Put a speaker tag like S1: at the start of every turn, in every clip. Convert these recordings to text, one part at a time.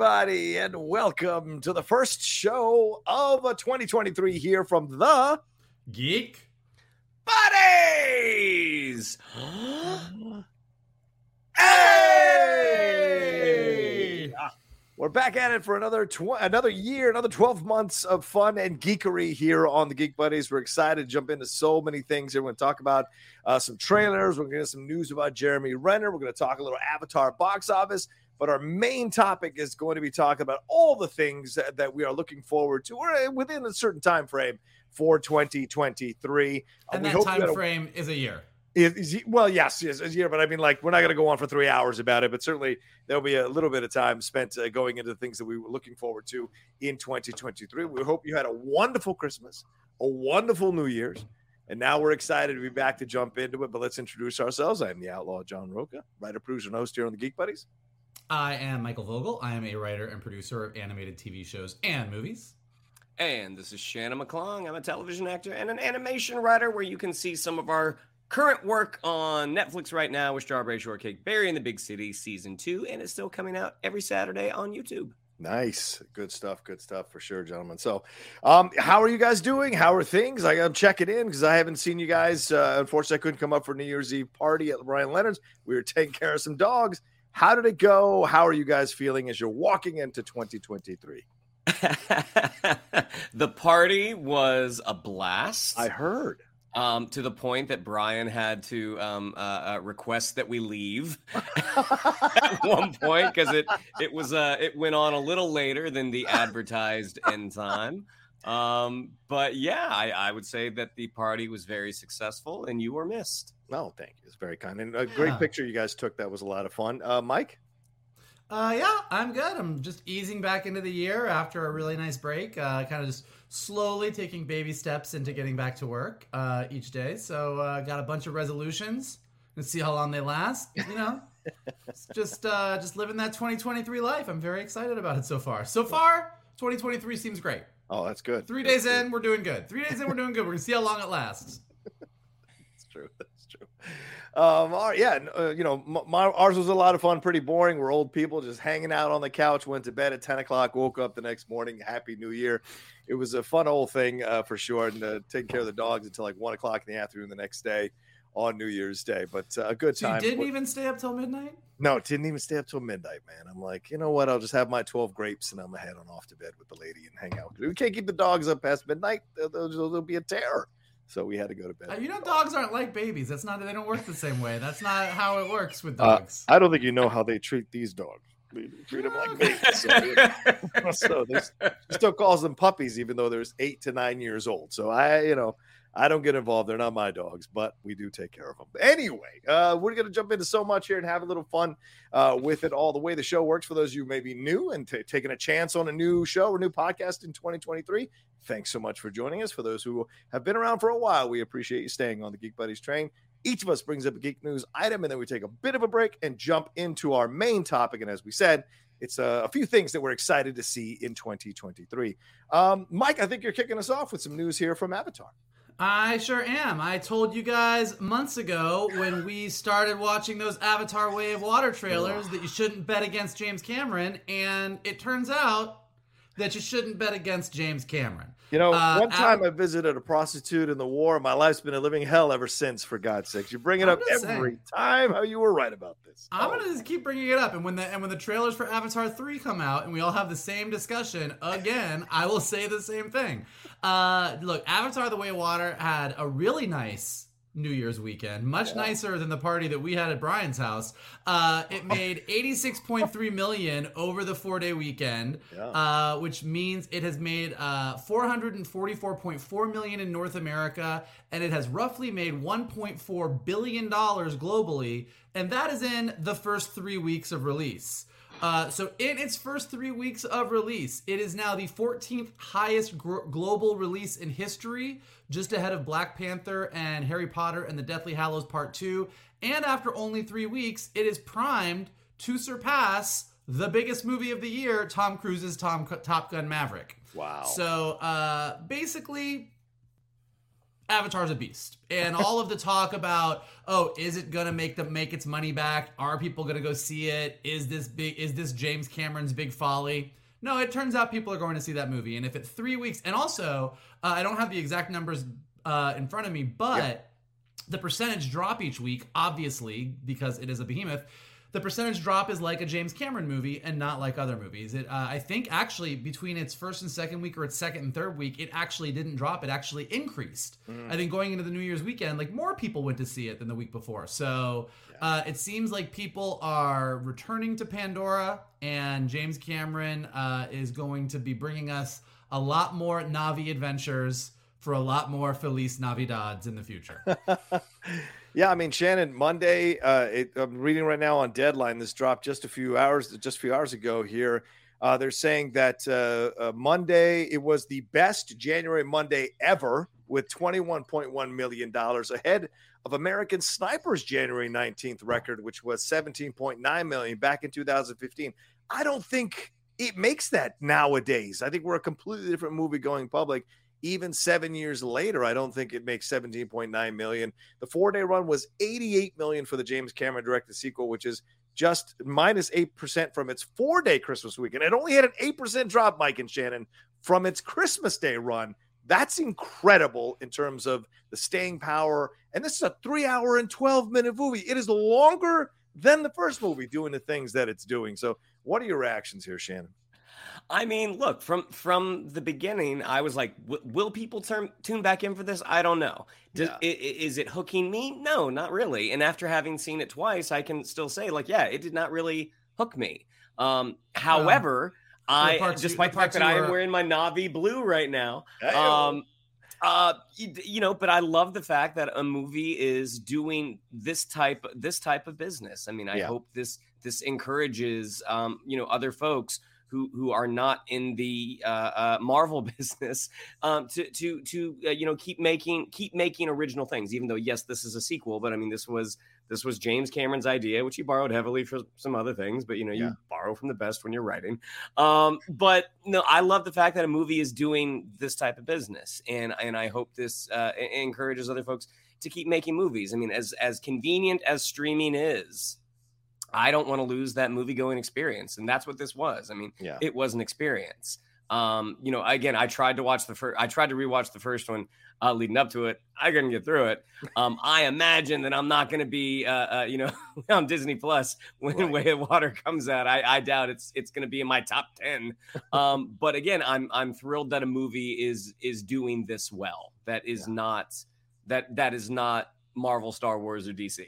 S1: Everybody, and welcome to the first show of uh, 2023 here from the
S2: Geek.
S1: Buddies. hey! We're back at it for another tw- another year, another 12 months of fun and geekery here on the Geek Buddies. We're excited to jump into so many things here. We're going to talk about uh, some trailers. We're going to get some news about Jeremy Renner. We're going to talk a little Avatar box office. But our main topic is going to be talking about all the things that, that we are looking forward to or within a certain time frame for 2023. Uh,
S2: And
S1: we
S2: that time frame is a year.
S1: is, is- well, yes, yes, it's a year, but I mean, like, we're not going to go on for three hours about it, but certainly there'll be a little bit of time spent uh, going into the things that we were looking forward to in 2023. We hope you had a wonderful Christmas, a wonderful New Year's, and now we're excited to be back to jump into it. But let's introduce ourselves. I am the Outlaw John Rocha, writer, producer, and host here on the Geek Buddies.
S2: I am Michael Vogel. I am a writer and producer of animated TV shows and movies.
S3: And this is Shannon McClung. I'm a television actor and an animation writer where you can see some of our current work on Netflix right now with Strawberry Shortcake Berry in the Big City season two, and it's still coming out every Saturday on YouTube.
S1: Nice, good stuff, good stuff for sure, gentlemen. So, um, how are you guys doing? How are things? I, I'm checking in because I haven't seen you guys. Uh, unfortunately, I couldn't come up for New Year's Eve party at Ryan Leonard's. We were taking care of some dogs. How did it go? How are you guys feeling as you're walking into 2023?
S3: the party was a blast.
S1: I heard.
S3: um, to the point that Brian had to um, uh, uh, request that we leave at one point because it it was uh, it went on a little later than the advertised end time. Um, but yeah, I, I would say that the party was very successful and you were missed.
S1: No, thank you. It's very kind and a great
S2: Yeah.
S1: picture you guys took. That was a lot of fun. Uh, Mike.
S2: Uh, yeah, I'm good. I'm just easing back into the year after a really nice break. Uh, kind of just slowly taking baby steps into getting back to work uh, each day. So uh, got a bunch of resolutions and see how long they last. You know, just uh, just living that 2023 life. I'm very excited about it so far. So far, 2023 seems great.
S1: Oh, that's good.
S2: Three
S1: That's
S2: days
S1: good.
S2: in, we're doing good. Three days in, we're doing good. We're gonna see how long it lasts.
S1: That's true. True. Um, all right, yeah, uh, you know, my, ours was a lot of fun. Pretty boring. We're old people just hanging out on the couch. Went to bed at ten o'clock. Woke up the next morning. Happy New Year. It was a fun old thing uh, for sure, and uh, taking care of the dogs until like one o'clock in the afternoon the next day on New Year's Day. But uh, a good
S2: So you
S1: time.
S2: didn't even stay up till midnight?
S1: no, didn't even stay up till midnight, man. I'm like, you know what? I'll just have my 12 grapes and I'm gonna head on off to bed with the lady and hang out. We can't keep the dogs up past midnight. They'll, they'll, they'll be a terror. So we had to go to bed.
S2: Uh, you know, dogs aren't like babies. That's not. They don't work the same way. That's not how it works with
S1: Uh,
S2: dogs.
S1: I don't think you know how they treat these dogs. They treat them like babies. So, you know, so there's- she still calls them puppies, even though they're eight to nine years old. So I, you know, I don't get involved. They're not my dogs, but we do take care of them. Anyway, uh, we're going to jump into so much here and have a little fun uh, with it all. The way the show works for those of you who may be new and t- taking a chance on a new show or new podcast in 2023. Thanks so much for joining us. For those who have been around for a while, we appreciate you staying on the Geek Buddies train. Each of us brings up a geek news item, and then we take a bit of a break and jump into our main topic. And as we said, it's uh, a few things that we're excited to see in 2023. Um, Mike, I think you're kicking us off with some news here from Avatar.
S2: I sure am. I told you guys months ago when we started watching those Avatar Way of Water trailers that you shouldn't bet against James Cameron, and it turns out that you shouldn't bet against James Cameron.
S1: You know,
S2: Uh,
S1: one time
S2: Av-
S1: I visited a prostitute in the war. My life's been a living hell ever since. For God's sakes, you bring it
S2: I'm
S1: up every
S2: saying.
S1: time. How you were right about this.
S2: I'm
S1: Oh.
S2: gonna just keep bringing it up, and when the and when the trailers for Avatar three come out, and we all have the same discussion again, I will say the same thing. Uh, look, Avatar: The Way of Water had a really nice New Year's weekend, much nicer than the party that we had at Brian's house. Uh, it made 86.3 million over the four day weekend,
S1: Yeah.
S2: uh, which means it has made uh, 444.4 million in North America, and it has roughly made 1.4 billion dollars globally, and that is in the first three weeks of release. Uh, so, in its first three weeks of release, it is now the 14th highest gr- global release in history, just ahead of Black Panther and Harry Potter and the Deathly Hallows Part 2. And after only three weeks, it is primed to surpass the biggest movie of the year, Tom Cruise's Tom, Top Gun Maverick.
S1: Wow.
S2: So uh, basically, Avatar's a beast, and all of the talk about oh, is it gonna make the make its money back? Are people gonna go see it? Is this big? Is this James Cameron's big folly? No, it turns out people are going to see that movie, and if it three weeks, and also uh, I don't have the exact numbers uh, in front of me, but the percentage drop each week, obviously, because it is a behemoth. The percentage drop is like a James Cameron movie and not like other movies. It, uh, I think, actually, between its first and second week or its second and third week, it actually didn't drop. It actually increased. I think going into the New Year's weekend, like more people went to see it than the week before. So uh, it seems like people are returning to Pandora, and James Cameron uh, is going to be bringing us a lot more Navi adventures for a lot more Feliz Navidades in the future.
S1: Yeah, I mean Shannon. Monday, uh, it, I'm reading right now on Deadline. This dropped just a few hours, just a few hours ago. Here, uh, they're saying that uh, uh, Monday it was the best January Monday ever, with 21.1 million dollars ahead of American Sniper's January 19th record, which was 17.9 million back in 2015. I don't think it makes that nowadays. I think we're a completely different movie going public. Even seven years later, I don't think it makes 17.9 million. The four day run was 88 million for the James Cameron directed sequel, which is just minus 8% from its four day Christmas weekend. It only had an 8% drop, Mike and Shannon, from its Christmas Day run. That's incredible in terms of the staying power. And this is a three hour and 12 minute movie. It is longer than the first movie doing the things that it's doing. So, what are your reactions here, Shannon?
S3: I mean, look from from the beginning, I was like, will people turn tune back in for this? I don't know. Does,
S1: Yeah.
S3: is it hooking me? No, not really. And after having seen it twice, I can still say, like, yeah, it did not really hook me. Um, however, I,
S2: parts you-
S3: despite
S2: the
S3: the fact
S2: parts
S3: that I am wearing my Navi blue right now, um, uh, you, you know, but I love the fact that a movie is doing this type this type of business. I mean, I
S1: Yeah.
S3: hope this this encourages um, you know other folks who who are not in the uh, uh, Marvel business um, to to to uh, you know keep making keep making original things. Even though yes, this is a sequel, but I mean this was this was James Cameron's idea, which he borrowed heavily for some other things. But you know you
S1: Yeah.
S3: borrow from the best when you're writing. Um, but no, I love the fact that a movie is doing this type of business, and and I hope this uh, encourages other folks to keep making movies. I mean, as as convenient as streaming is, I don't want to lose that movie going experience, and that's what this was. I mean,
S1: Yeah.
S3: it was an experience. Um, you know, again, I tried to watch the first, I tried to rewatch the first one uh, leading up to it. I couldn't get through it. Um, I imagine that I'm not going to be, uh, uh, you know, on Disney Plus when
S1: Right.
S3: Way of Water comes out. I, I doubt it's it's going to be in my top ten. Um, but again, I'm I'm thrilled that a movie is is doing this well. That is not that that is not Marvel, Star Wars, or DC.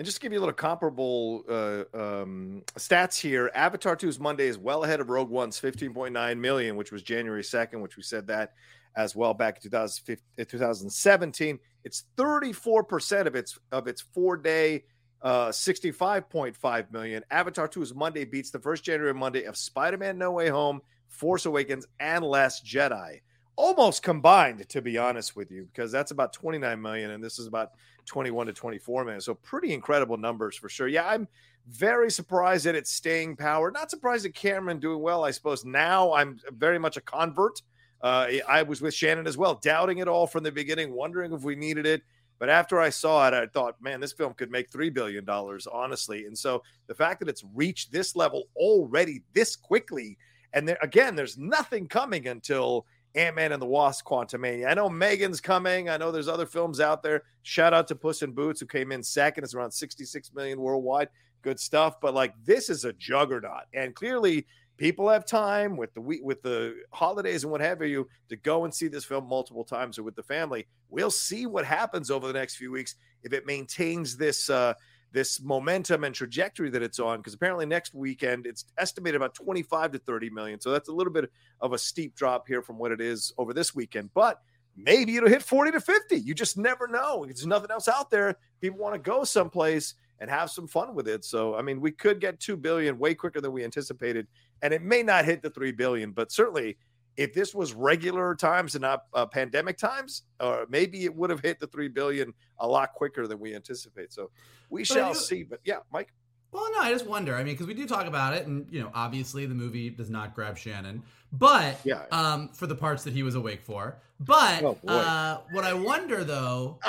S1: And just to give you a little comparable uh, um, stats here, Avatar 2's Monday is well ahead of Rogue One's 15.9 million, which was January 2nd, which we said that as well back in 2015, uh, 2017. It's 34% of its of its four day uh 65.5 million. Avatar 2's Monday beats the first January Monday of Spider-Man No Way Home, Force Awakens, and Last Jedi. Almost combined, to be honest with you, because that's about 29 million, and this is about 21 to 24 million. So pretty incredible numbers for sure. Yeah, I'm very surprised at its staying power. Not surprised at Cameron doing well. I suppose now I'm very much a convert uh, I was with Shannon as well, doubting it all from the beginning, wondering if we needed it. But after I saw it, I thought, man, this film could make $3 billion, honestly. And so the fact that it's reached this level already this quickly, and there, again, there's nothing coming until Ant Man and the Wasp Quantumania. I know Megan's coming. I know there's other films out there. Shout out to Puss in Boots, who came in second. It's around 66 million worldwide. Good stuff. But like, this is a juggernaut. And clearly, people have time with the week with the holidays and what have you to go and see this film multiple times or with the family we'll see what happens over the next few weeks if it maintains this uh this momentum and trajectory that it's on because apparently next weekend it's estimated about 25 to 30 million. So that's a little bit of a steep drop here from what it is over this weekend. But maybe it'll hit 40 to 50 you just never know. There's nothing else out there. People want to go someplace and have some fun with it. So, I mean, we could get 2 billion way quicker than we anticipated, and it may not hit the 3 billion, but certainly if this was regular times and not uh, pandemic times, or uh, maybe it would have hit the 3 billion a lot quicker than we anticipate. So, we but shall see. But yeah, Mike.
S2: Well, no, I just wonder. I mean, because we do talk about it, and you know, obviously the movie does not grab Shannon, but yeah, um, for the parts that he was awake for. But oh, uh, what I wonder though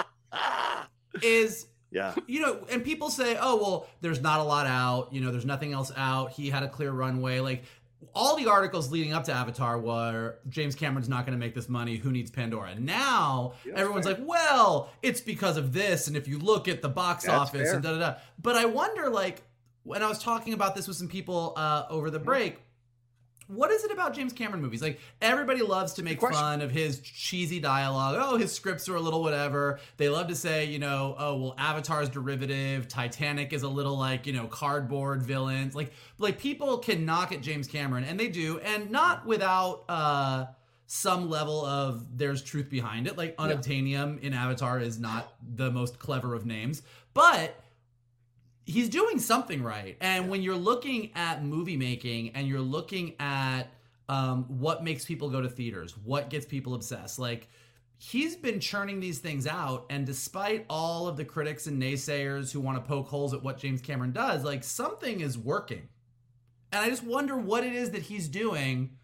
S2: is
S1: yeah.
S2: You know, and people say, oh, well, there's not a lot out. You know, there's nothing else out. He had a clear runway. Like, all the articles leading up to Avatar were James Cameron's not going to make this money. Who needs Pandora? Now yeah, everyone's fair. like, well, it's because of this. And if you look at the box that's office fair. and da da da. But I wonder, like, when I was talking about this with some people uh, over the mm-hmm. break, what is it about James Cameron movies? Like everybody loves to make fun of his cheesy dialogue. Oh, his scripts are a little whatever. They love to say, you know, oh well, Avatar's derivative, Titanic is a little like you know cardboard villains. Like like people can knock at James Cameron, and they do, and not without. uh some level of there's truth behind it. Like unobtainium yeah. in Avatar is not the most clever of names, but he's doing something right. And when you're looking at movie making and you're looking at um, what makes people go to theaters, what gets people obsessed, like he's been churning these things out. And despite all of the critics and naysayers who want to poke holes at what James Cameron does, like something is working. And I just wonder what it is that he's doing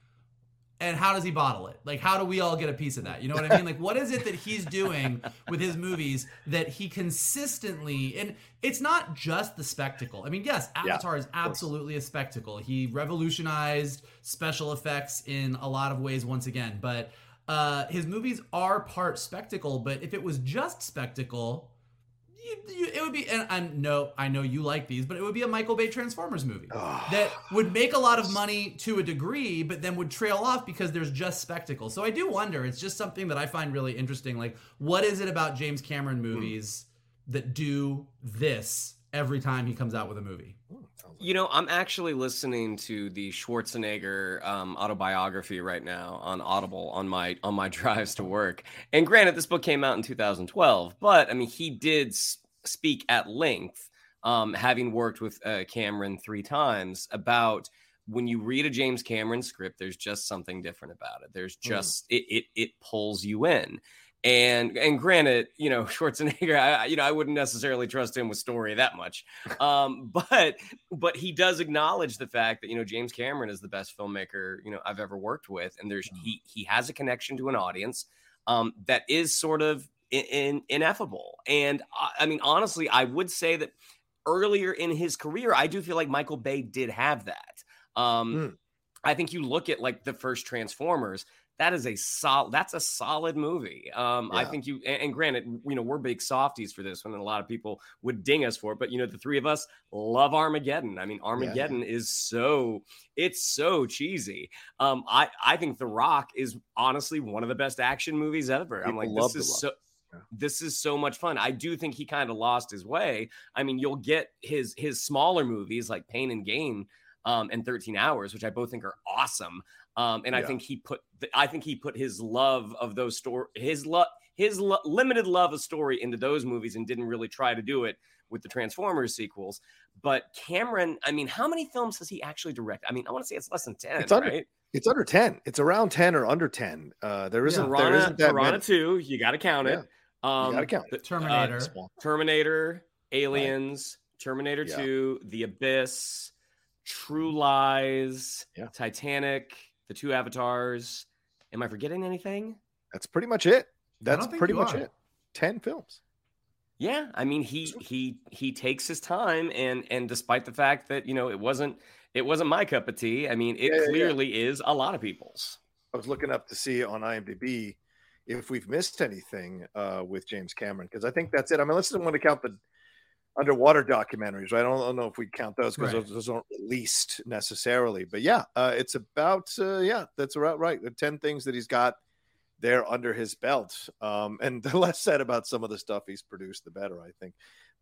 S2: and how does he bottle it? Like, how do we all get a piece of that? You know what I mean? Like, what is it that he's doing with his movies that he consistently, and it's not just the spectacle. I mean, yes, Avatar yeah, is absolutely a spectacle. He revolutionized special effects in a lot of ways once again, but uh, his movies are part spectacle. But if it was just spectacle, you, you, it would be, and I know I know you like these, but it would be a Michael Bay Transformers movie that would make a lot of money to a degree, but then would trail off because there's just spectacle. So I do wonder. It's just something that I find really interesting. Like, what is it about James Cameron movies mm. that do this every time he comes out with a movie?
S3: You know, I'm actually listening to the Schwarzenegger um, autobiography right now on Audible on my on my drives to work. And granted, this book came out in 2012, but I mean, he did speak at length, um, having worked with uh, Cameron three times, about when you read a James Cameron script, there's just something different about it. There's mm. just mm. it, it it pulls you in. And and granted, you know Schwarzenegger, I, you know I wouldn't necessarily trust him with story that much, um, but but he does acknowledge the fact that you know James Cameron is the best filmmaker you know I've ever worked with, and there's he he has a connection to an audience um, that is sort of in, in, ineffable. And I, I mean honestly, I would say that earlier in his career, I do feel like Michael Bay did have that. Um, mm. I think you look at like the first Transformers, that is a solid that's a solid movie um yeah. i think you and, and, granted you know we're big softies for this one and a lot of people would ding us for it but you know the three of us love armageddon i mean armageddon yeah. is so it's so cheesy um i i think the rock is honestly one of the best action movies ever people i'm like this is so this is so much fun. I do think he kind of lost his way. I mean, you'll get his his smaller movies like Pain and Gain um, and 13 Hours, which I both think are awesome. Um, and yeah. I think he put the, I think he put his love of those story his love his lo- limited love of story into those movies and didn't really try to do it with the Transformers sequels. But Cameron, I mean, how many films has he actually directed? I mean, I want to say it's less than 10,
S1: it's under,
S3: right?
S1: It's under 10. It's around 10 or under 10. Uh, there isn't, yeah.
S3: Piranha,
S1: there isn't that
S3: Piranha many. 2, you got to count it.
S1: Yeah. Um, you got to count it.
S2: Terminator.
S3: Uh, Terminator, Aliens, right. Terminator yeah. 2, The Abyss, True Lies, Titanic, the two avatars, Am I forgetting anything?
S1: That's pretty much it. That's pretty much
S2: are.
S1: it. Ten films.
S3: Yeah, I mean he he he takes his time and and despite the fact that, you know, it wasn't it wasn't my cup of tea. I mean, it
S1: Yeah, yeah, yeah.
S3: clearly is a lot of people's.
S1: I was looking up to see on IMDb if we've missed anything uh, with James Cameron because I think that's it. I mean, let's not want to count the underwater documentaries, right? I don't, I don't know if we count those because
S2: Right.
S1: those, those aren't released necessarily. But yeah, uh, it's about uh, yeah, that's about right. The ten things that he's got there under his belt, um, and the less said about some of the stuff he's produced, the better, I think.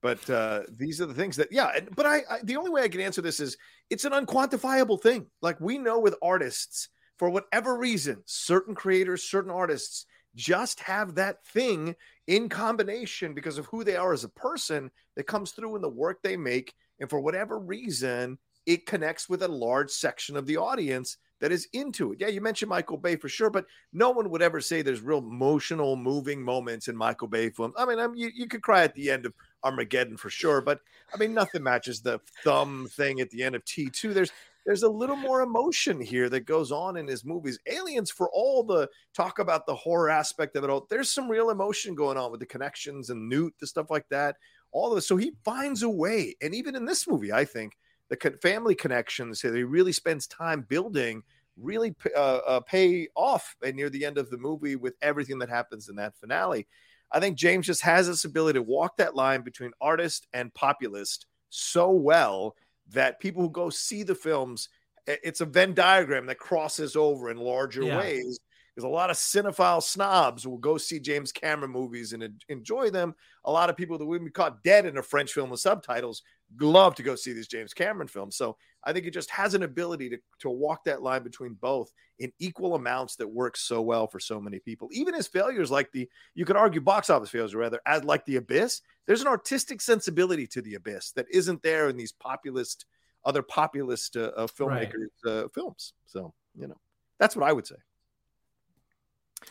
S1: But uh, these are the things that, yeah. But I, I, the only way I can answer this is it's an unquantifiable thing. Like we know with artists, for whatever reason, certain creators, certain artists just have that thing in combination because of who they are as a person that comes through in the work they make. And for whatever reason, it connects with a large section of the audience that is into it. Yeah, you mentioned Michael Bay for sure, but no one would ever say there's real emotional, moving moments in Michael Bay films. I mean, I you, you could cry at the end of Armageddon for sure, but I mean, nothing matches the thumb thing at the end of T2. There's there's a little more emotion here that goes on in his movies. Aliens, for all the talk about the horror aspect of it all, there's some real emotion going on with the connections and Newt, the stuff like that. All of this. So he finds a way. And even in this movie, I think the family connections that he really spends time building really uh, uh, pay off uh, near the end of the movie with everything that happens in that finale. I think James just has this ability to walk that line between artist and populist so well that people who go see the films, it's a Venn diagram that crosses over in larger
S2: Yeah.
S1: ways. There's a lot of cinephile snobs will go see James Cameron movies and enjoy them. A lot of people that would be caught dead in a French film with subtitles love to go see these James Cameron films. So I think it just has an ability to, to walk that line between both in equal amounts that works so well for so many people. Even his failures, like the, you could argue box office failures, rather, as like The Abyss, there's an artistic sensibility to The Abyss that isn't there in these populist, other populist uh, uh,
S2: Right.
S1: filmmakers' uh, films. So, you know, that's what I would say.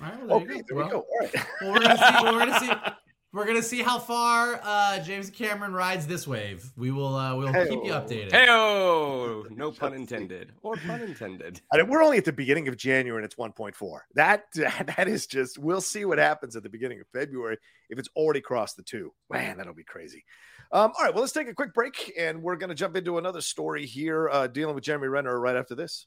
S2: Right, well,
S1: Okay, there
S2: go.
S1: we go. All right.
S2: Well, we're gonna see. We're gonna see. We're gonna see how far uh, James Cameron rides this wave. We will. Uh, we'll keep you updated.
S3: Hey, no pun intended, or pun intended.
S1: I mean, we're only at the beginning of January and it's 1.4. That that is just we'll see what happens at the beginning of February if it's already crossed the two. Man, that'll be crazy. Um, all right, well, let's take a quick break and we're going to jump into another story here uh, dealing with Jeremy Renner right after this.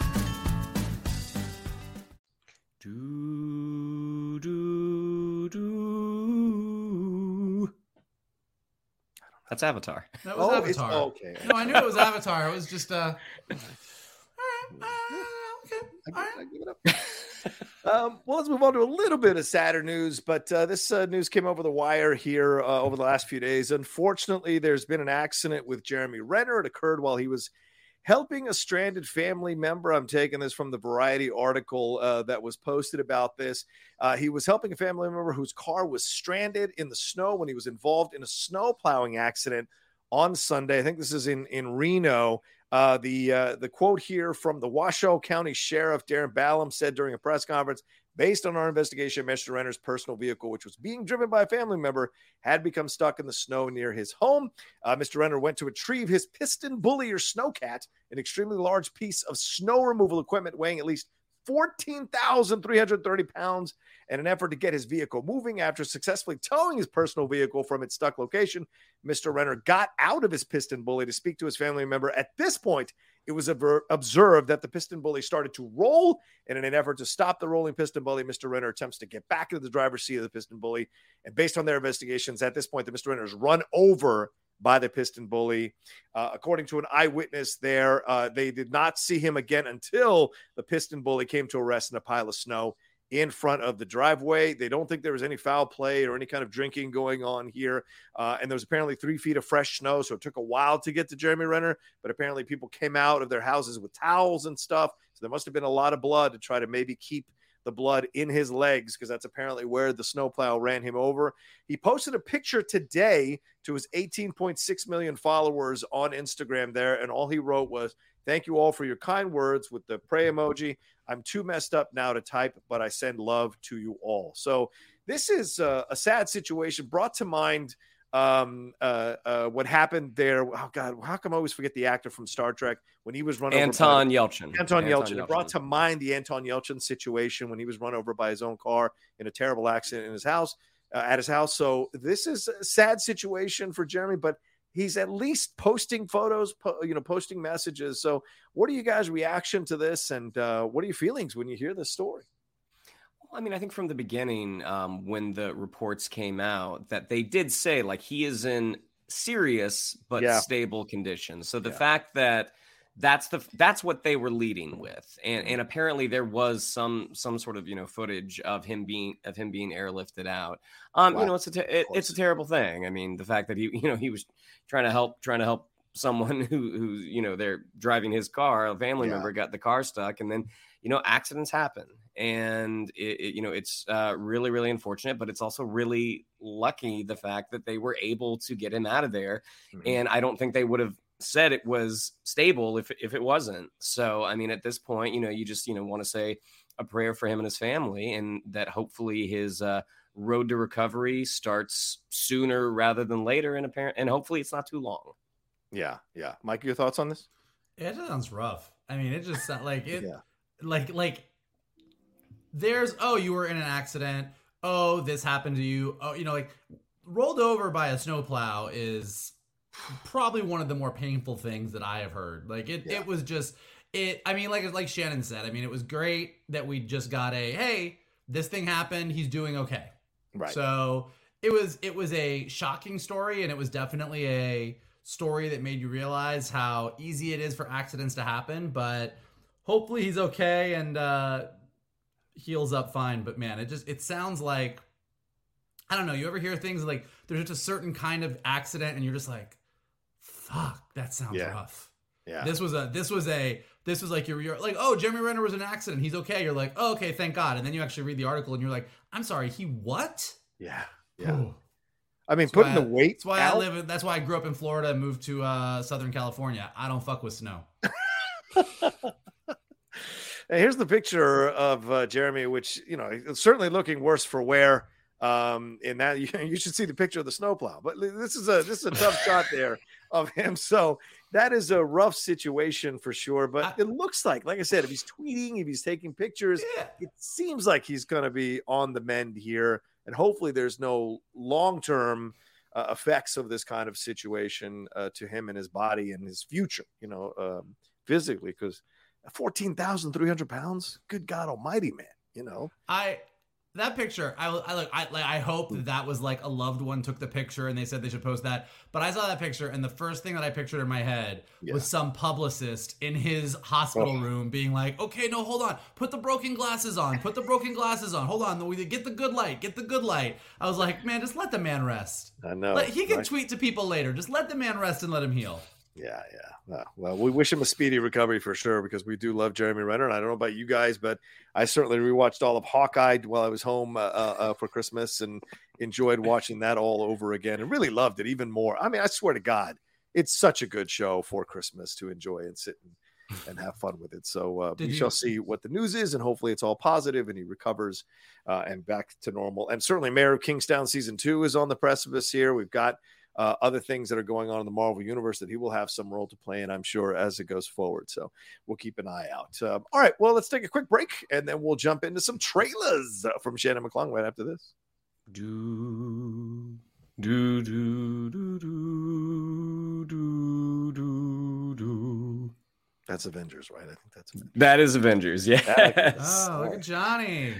S3: That's Avatar.
S2: That was
S1: Oh,
S2: Avatar.
S1: okay.
S2: No, I knew it was Avatar. It was just uh. All right. Uh, okay. All right.
S1: I give it up. um, well, let's move on to a little bit of sadder news, but uh, this uh, news came over the wire here uh, over the last few days. Unfortunately, there's been an accident with Jeremy Renner. It occurred while he was helping a stranded family member. I'm taking this from the Variety article uh, that was posted about this. Uh, he was helping a family member whose car was stranded in the snow when he was involved in a snow plowing accident on Sunday. I think this is in in Reno. Uh, the uh, the quote here from the Washoe County Sheriff Darin Balaam said during a press conference, based on our investigation, Mr. Renner's personal vehicle, which was being driven by a family member, had become stuck in the snow near his home. Uh, Mr. Renner went to retrieve his PistenBully or snowcat, an extremely large piece of snow removal equipment weighing at least 14,330 pounds in an effort to get his vehicle moving. After successfully towing his personal vehicle from its stuck location, Mr. Renner got out of his PistenBully to speak to his family member. At this point, it was observed that the PistenBully started to roll, and in an effort to stop the rolling PistenBully, Mr. Renner attempts to get back into the driver's seat of the PistenBully. And based on their investigations, at this point, the Mr. Renner is run over by the PistenBully. Uh, according to an eyewitness there, uh, they did not see him again until the PistenBully came to a rest in a pile of snow in front of the driveway. They don't think there was any foul play or any kind of drinking going on here. Uh, and there was apparently three feet of fresh snow. So it took a while to get to Jeremy Renner, but apparently people came out of their houses with towels and stuff. So there must have been a lot of blood to try to maybe keep the blood in his legs because that's apparently where the snowplow ran him over. He posted a picture today to his 18.6 million followers on Instagram there, and all he wrote was, Thank you all for your kind words with the pray emoji. I'm too messed up now to type, but I send love to you all. So, this is a, a sad situation brought to mind um uh, uh what happened there oh god how come i always forget the actor from star trek when he was run
S3: anton
S1: over by,
S3: yelchin
S1: anton, yelchin. it brought to mind the anton yelchin situation when he was run over by his own car in a terrible accident in his house uh, at his house so this is a sad situation for jeremy but he's at least posting photos po- you know posting messages so what are you guys reaction to this and uh, what are your feelings when you hear this story
S3: I mean, I think from the beginning, um, when the reports came out, that they did say like he is in serious but
S1: Yeah.
S3: stable condition. So the
S1: Yeah.
S3: fact that that's the that's what they were leading with, and and apparently there was some some sort of you know footage of him being of him being airlifted out. Um,
S1: Wow.
S3: you know, it's a te- it, it's a terrible thing. I mean, the fact that he you know he was trying to help trying to help someone who who you know they're driving his car, a family
S1: Yeah.
S3: member got the car stuck, and then you know accidents happen and it, it- you know it's uh, really really unfortunate but it's also really lucky the fact that they were able to get him out of there
S1: Mhm.
S3: and i don't think they would have said it was stable if if it wasn't so i mean at this point you know you just you know want to say a prayer for him and his family and that hopefully his uh road to recovery starts sooner rather than later and apparent and hopefully it's not too long
S1: yeah yeah mike your thoughts on this
S2: It just sounds rough. I mean, it just sounds like it.
S1: Yeah.
S2: Like like there's oh you were in an accident. Oh this happened to you. Oh you know like rolled over by a snowplow is probably one of the more painful things that I have heard. Like it
S1: Yeah.
S2: it was just it. I mean like like Shannon said. I mean it was great that we just got a hey this thing happened. He's doing okay.
S1: right
S2: So it was it was a shocking story, and it was definitely a story that made you realize how easy it is for accidents to happen. But hopefully he's okay and uh, heals up fine. But man, it just it sounds like I don't know. You ever hear things like there's just a certain kind of accident, and you're just like, "Fuck, that sounds
S1: Yeah.
S2: rough."
S1: yeah
S2: This was a this was a this was like you're, you're like oh Jeremy Renner was an accident he's okay you're like oh, okay thank God and then you actually read the article and you're like I'm sorry he what
S1: yeah yeah
S2: Ooh.
S1: i mean
S2: That's
S1: putting the weight
S2: That's why
S1: out,
S2: I live. in- That's why I grew up in Florida and moved to uh, Southern California. I don't fuck with snow.
S1: Here's the picture of uh, Jeremy, which you know certainly looking worse for wear. Um, in that you, you should see the picture of the snowplow. But this is a this is a tough shot there of him. So that is a rough situation for sure. But
S2: I-
S1: it looks like, like I said, if he's tweeting, if he's taking pictures,
S2: Yeah.
S1: it seems like he's going to be on the mend here, and hopefully there's no long term uh, effects of this kind of situation uh, to him and his body and his future. You know, um, physically, because fourteen thousand three hundred pounds. Good God Almighty, man! You know,
S2: I that picture. I I like I like I hope that that was like a loved one took the picture and they said they should post that. But I saw that picture and the first thing that I pictured in my head
S1: Yeah.
S2: was some publicist in his hospital
S1: Oh.
S2: room being like, "Okay, no, hold on. Put the broken glasses on. Put the broken glasses on. Hold on. Get the good light. Get the good light." I was like, "Man, just let the man rest."
S1: I know
S2: Let, he can
S1: right?
S2: tweet to people later. Just let the man rest and let him heal.
S1: Yeah, yeah. No, well, we wish him a speedy recovery for sure because we do love Jeremy Renner. And I don't know about you guys, but I certainly rewatched all of Hawkeye while I was home uh, uh, uh, for Christmas and enjoyed watching that all over again and really loved it even more. I mean, I swear to God, it's such a good show for Christmas to enjoy and sit and, and have fun with it. So uh, we
S2: you-
S1: shall see what the news is, and hopefully it's all positive and he recovers uh, and back to normal. And certainly, Mayor of Kingstown season two is on the precipice here. We've got uh, other things that are going on in the Marvel universe that he will have some role to play in, I'm sure, as it goes forward. So we'll keep an eye out. Um, all right, well, let's take a quick break and then we'll jump into some trailers uh, from Shannon McClung right after this.
S3: Do do do do do do do do.
S1: That's Avengers, right? I think that's Avengers.
S3: That is Avengers. Yes.
S2: Oh, look at Johnny.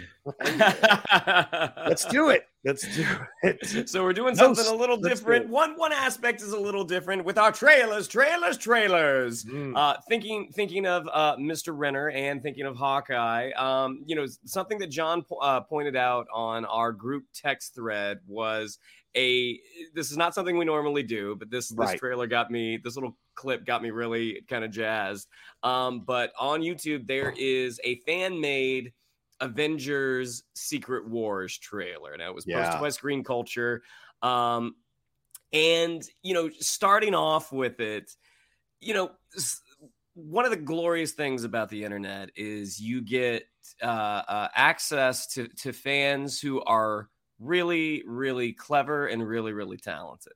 S1: Let's do it. Let's do it.
S3: so we're doing
S1: No,
S3: something a little different. One one aspect is a little different with our trailers, trailers, trailers.
S1: Mm.
S3: Uh, thinking thinking of uh, Mr. Renner and thinking of Hawkeye. Um, you know, something that John po- uh, pointed out on our group text thread was a. This is not something we normally do, but this this trailer got me. This little clip got me really kind of jazzed. Um, but on YouTube there is a fan made Avengers Secret Wars trailer. Now it was
S1: Yeah.
S3: posted by Screen Culture. Um, and, you know, starting off with it, you know, one of the glorious things about the internet is you get uh, uh, access to, to fans who are really, really clever and really, really talented.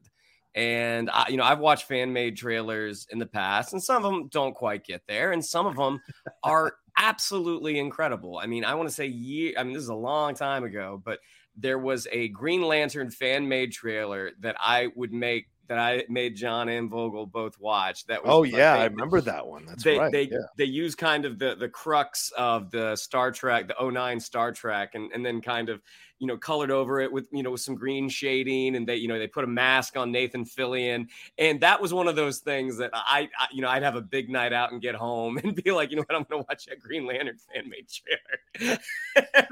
S3: And I, you know, I've watched fan made trailers in the past, and some of them don't quite get there, and some of them are absolutely incredible. I mean, I want to say year. I mean, this is a long time ago, but there was a Green Lantern fan made trailer that I would make that I made John and Vogel both watch. That was
S1: Oh yeah,
S3: they-
S1: I remember that one. That's
S3: they
S1: right.
S3: they
S1: yeah.
S3: they use kind of the the crux of the Star Trek, the 09 Star Trek, and and then kind of you know colored over it with you know with some green shading, and they you know they put a mask on Nathan Fillion, and that was one of those things that I, I you know I'd have a big night out and get home and be like you know what I'm gonna watch that Green Lantern fan made trailer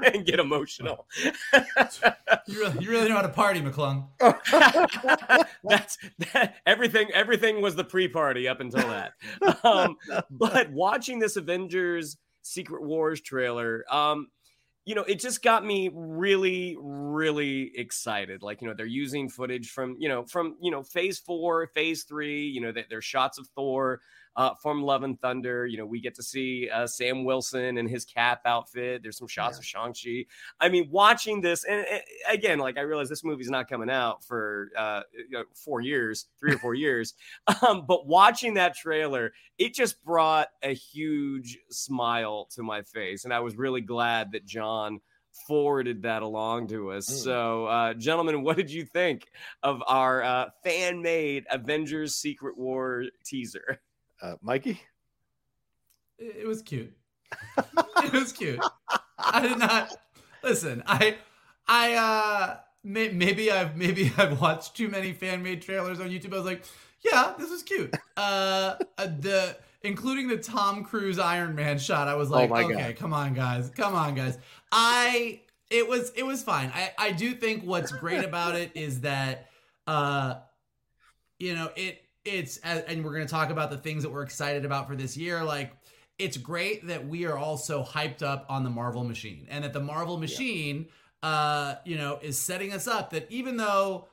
S3: and get emotional.
S2: You really, you really know how to party, McClung.
S3: That's that, everything. Everything was the pre-party up until that. Um, but watching this Avengers Secret Wars trailer, um, you know, it just got me really, really excited. Like, you know, they're using footage from, you know, from, you know, phase four, phase three, you know, they, they're shots of Thor uh, from Love and Thunder. You know, we get to see uh, Sam Wilson in his cap outfit. There's some shots of Shang-Chi. I mean, watching this, and, and again, like I realize this movie's not coming out for uh, you know, four years, three or four years. Um, but watching that trailer, it just brought a huge smile to my face. And I was really glad that John forwarded that along to us.
S1: Mm.
S3: So, uh, gentlemen, what did you think of our uh, fan made Avengers Secret War teaser?
S1: Uh, Mikey.
S2: It, was cute. it was cute. I did not listen. I I uh may, maybe I've maybe I've watched too many fan made trailers on YouTube. I was like, yeah, this was cute. Uh, uh, the including the Tom Cruise Iron Man shot. I was like,
S1: my
S2: okay,
S1: God.
S2: come on, guys, come on, guys. I it was it was fine. I I do think what's great about it is that uh you know it it's and we're going to talk about the things that we're excited about for this year like it's great that we are all so hyped up on the marvel machine and that the marvel machine uh you know is setting us up that even though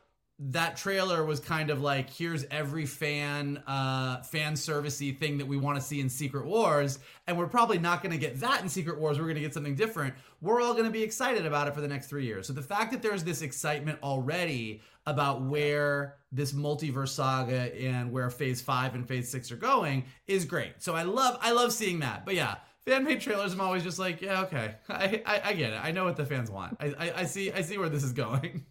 S2: that trailer was kind of like here's every fan uh fan servicey thing that we want to see in secret wars and we're probably not going to get that in secret wars we're going to get something different. We're all going to be excited about it for the next three years. So the fact that there's this excitement already about where this multiverse saga and where phase five and phase six are going is great. So i love i love seeing that. But yeah fan made trailers i'm always just like yeah okay. I i, I get it. I know what the fans want. I, I i see i see where this is going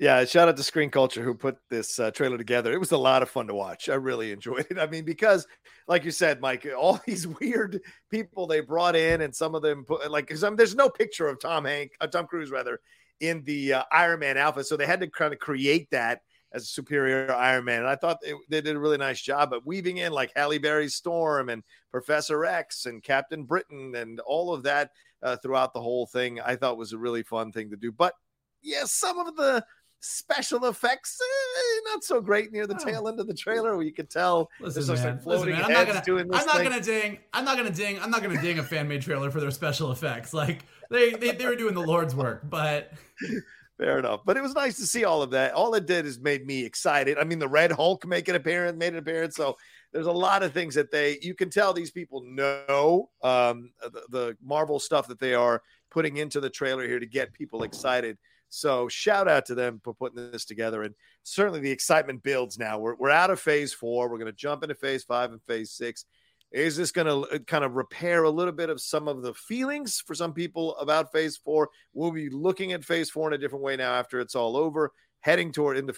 S1: Yeah, shout out to Screen Culture who put this uh, trailer together. It was a lot of fun to watch. I really enjoyed it. I mean, because, like you said, Mike, all these weird people they brought in, and some of them put like, because there's no picture of Tom Hank, uh, Tom Cruise rather, in the uh, Iron Man outfit, so they had to kind of create that as a superior Iron Man. And I thought they, did a really nice job of weaving in like Halle Berry's Storm and Professor X and Captain Britain and all of that uh, throughout the whole thing. I thought was a really fun thing to do. But yeah, some of the special effects eh, not so great near the
S2: Oh.
S1: tail end of the trailer where you could tell
S2: Listen,
S1: there's
S2: man,
S1: like floating
S2: listen, man, I'm not gonna, I'm not
S1: thing.
S2: gonna ding, I'm not gonna ding, I'm not gonna ding a fan made trailer for their special effects. Like they, they, they were doing the Lord's work, but
S1: Fair enough. But it was nice to see all of that. All it did is made me excited. I mean, the Red Hulk make an appearance, made an appearance. So there's a lot of things that they you can tell these people know um, the, the Marvel stuff that they are putting into the trailer here to get people excited. So shout out to them for putting this together. And certainly the excitement builds now. We're, we're out of phase four. We're going to jump into phase five and phase six. Is this going to uh, kind of repair a little bit of some of the feelings for some people about phase four? We'll be looking at phase four in a different way now after it's all over, heading toward into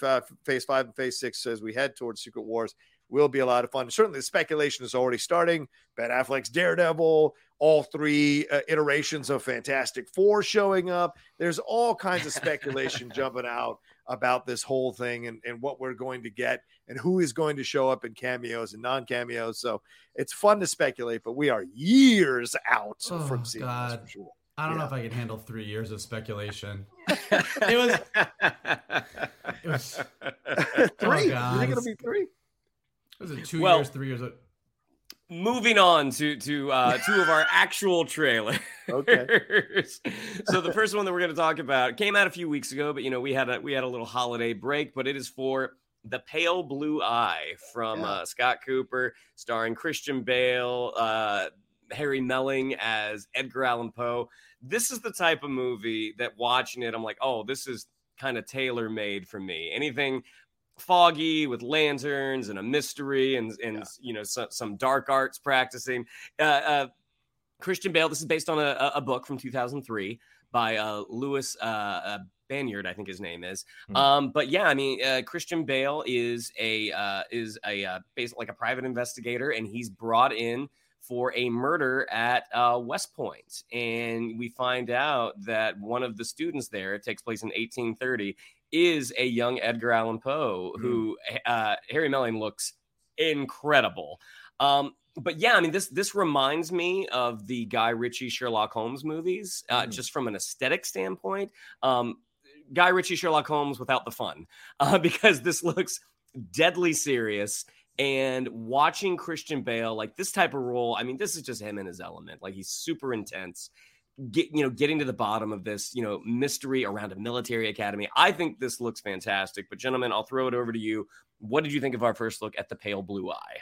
S1: phase five and phase six as we head towards Secret Wars. Will be a lot of fun. Certainly, the speculation is already starting. Ben Affleck's Daredevil, all three uh, iterations of Fantastic Four showing up. There's all kinds of speculation jumping out about this whole thing and, and what we're going to get and who is going to show up in cameos and non cameos. So it's fun to speculate, but we are years out
S2: Oh,
S1: from seeing this for sure.
S2: I don't know if I can handle three years of speculation. It was, it was,
S1: three?
S2: God.
S1: you think it'll be three?
S2: Was it two
S3: Well-
S2: years, three years?
S3: moving on to to uh, two of our actual trailers.
S1: Okay.
S3: so the first one that we're going to talk about came out a few weeks ago, but you know we had a we had a little holiday break, but it is for the Pale Blue Eye from
S1: Yeah.
S3: uh, Scott Cooper, starring Christian Bale, uh, Harry Melling as Edgar Allan Poe. This is the type of movie that watching it, I'm like, oh, this is kind of tailor made for me. Anything foggy with lanterns and a mystery and and
S1: Yeah.
S3: you know some, some dark arts practicing. Uh, uh, Christian Bale. This is based on a, a- book from 2003 by uh, Louis uh, uh, Banyard, I think his name is.
S1: Hmm.
S3: Um, but yeah, I mean, uh, Christian Bale is a uh, is a uh, basically like a private investigator, and he's brought in for a murder at uh, West Point, and we find out that one of the students there, it takes place in 1830, is a young Edgar Allan Poe, who uh, Harry Melling looks incredible. Um, but yeah, I mean this this reminds me of the Guy Ritchie Sherlock Holmes movies, uh,
S1: Mm.
S3: just from an aesthetic standpoint. Um, Guy Ritchie Sherlock Holmes without the fun, uh, because this looks deadly serious. And watching Christian Bale, like this type of role, I mean, this is just him in his element. Like he's super intense. Get you know, getting to the bottom of this, you know, mystery around a military academy. I think this looks fantastic. But gentlemen, I'll throw it over to you. What did you think of our first look at the Pale Blue Eye?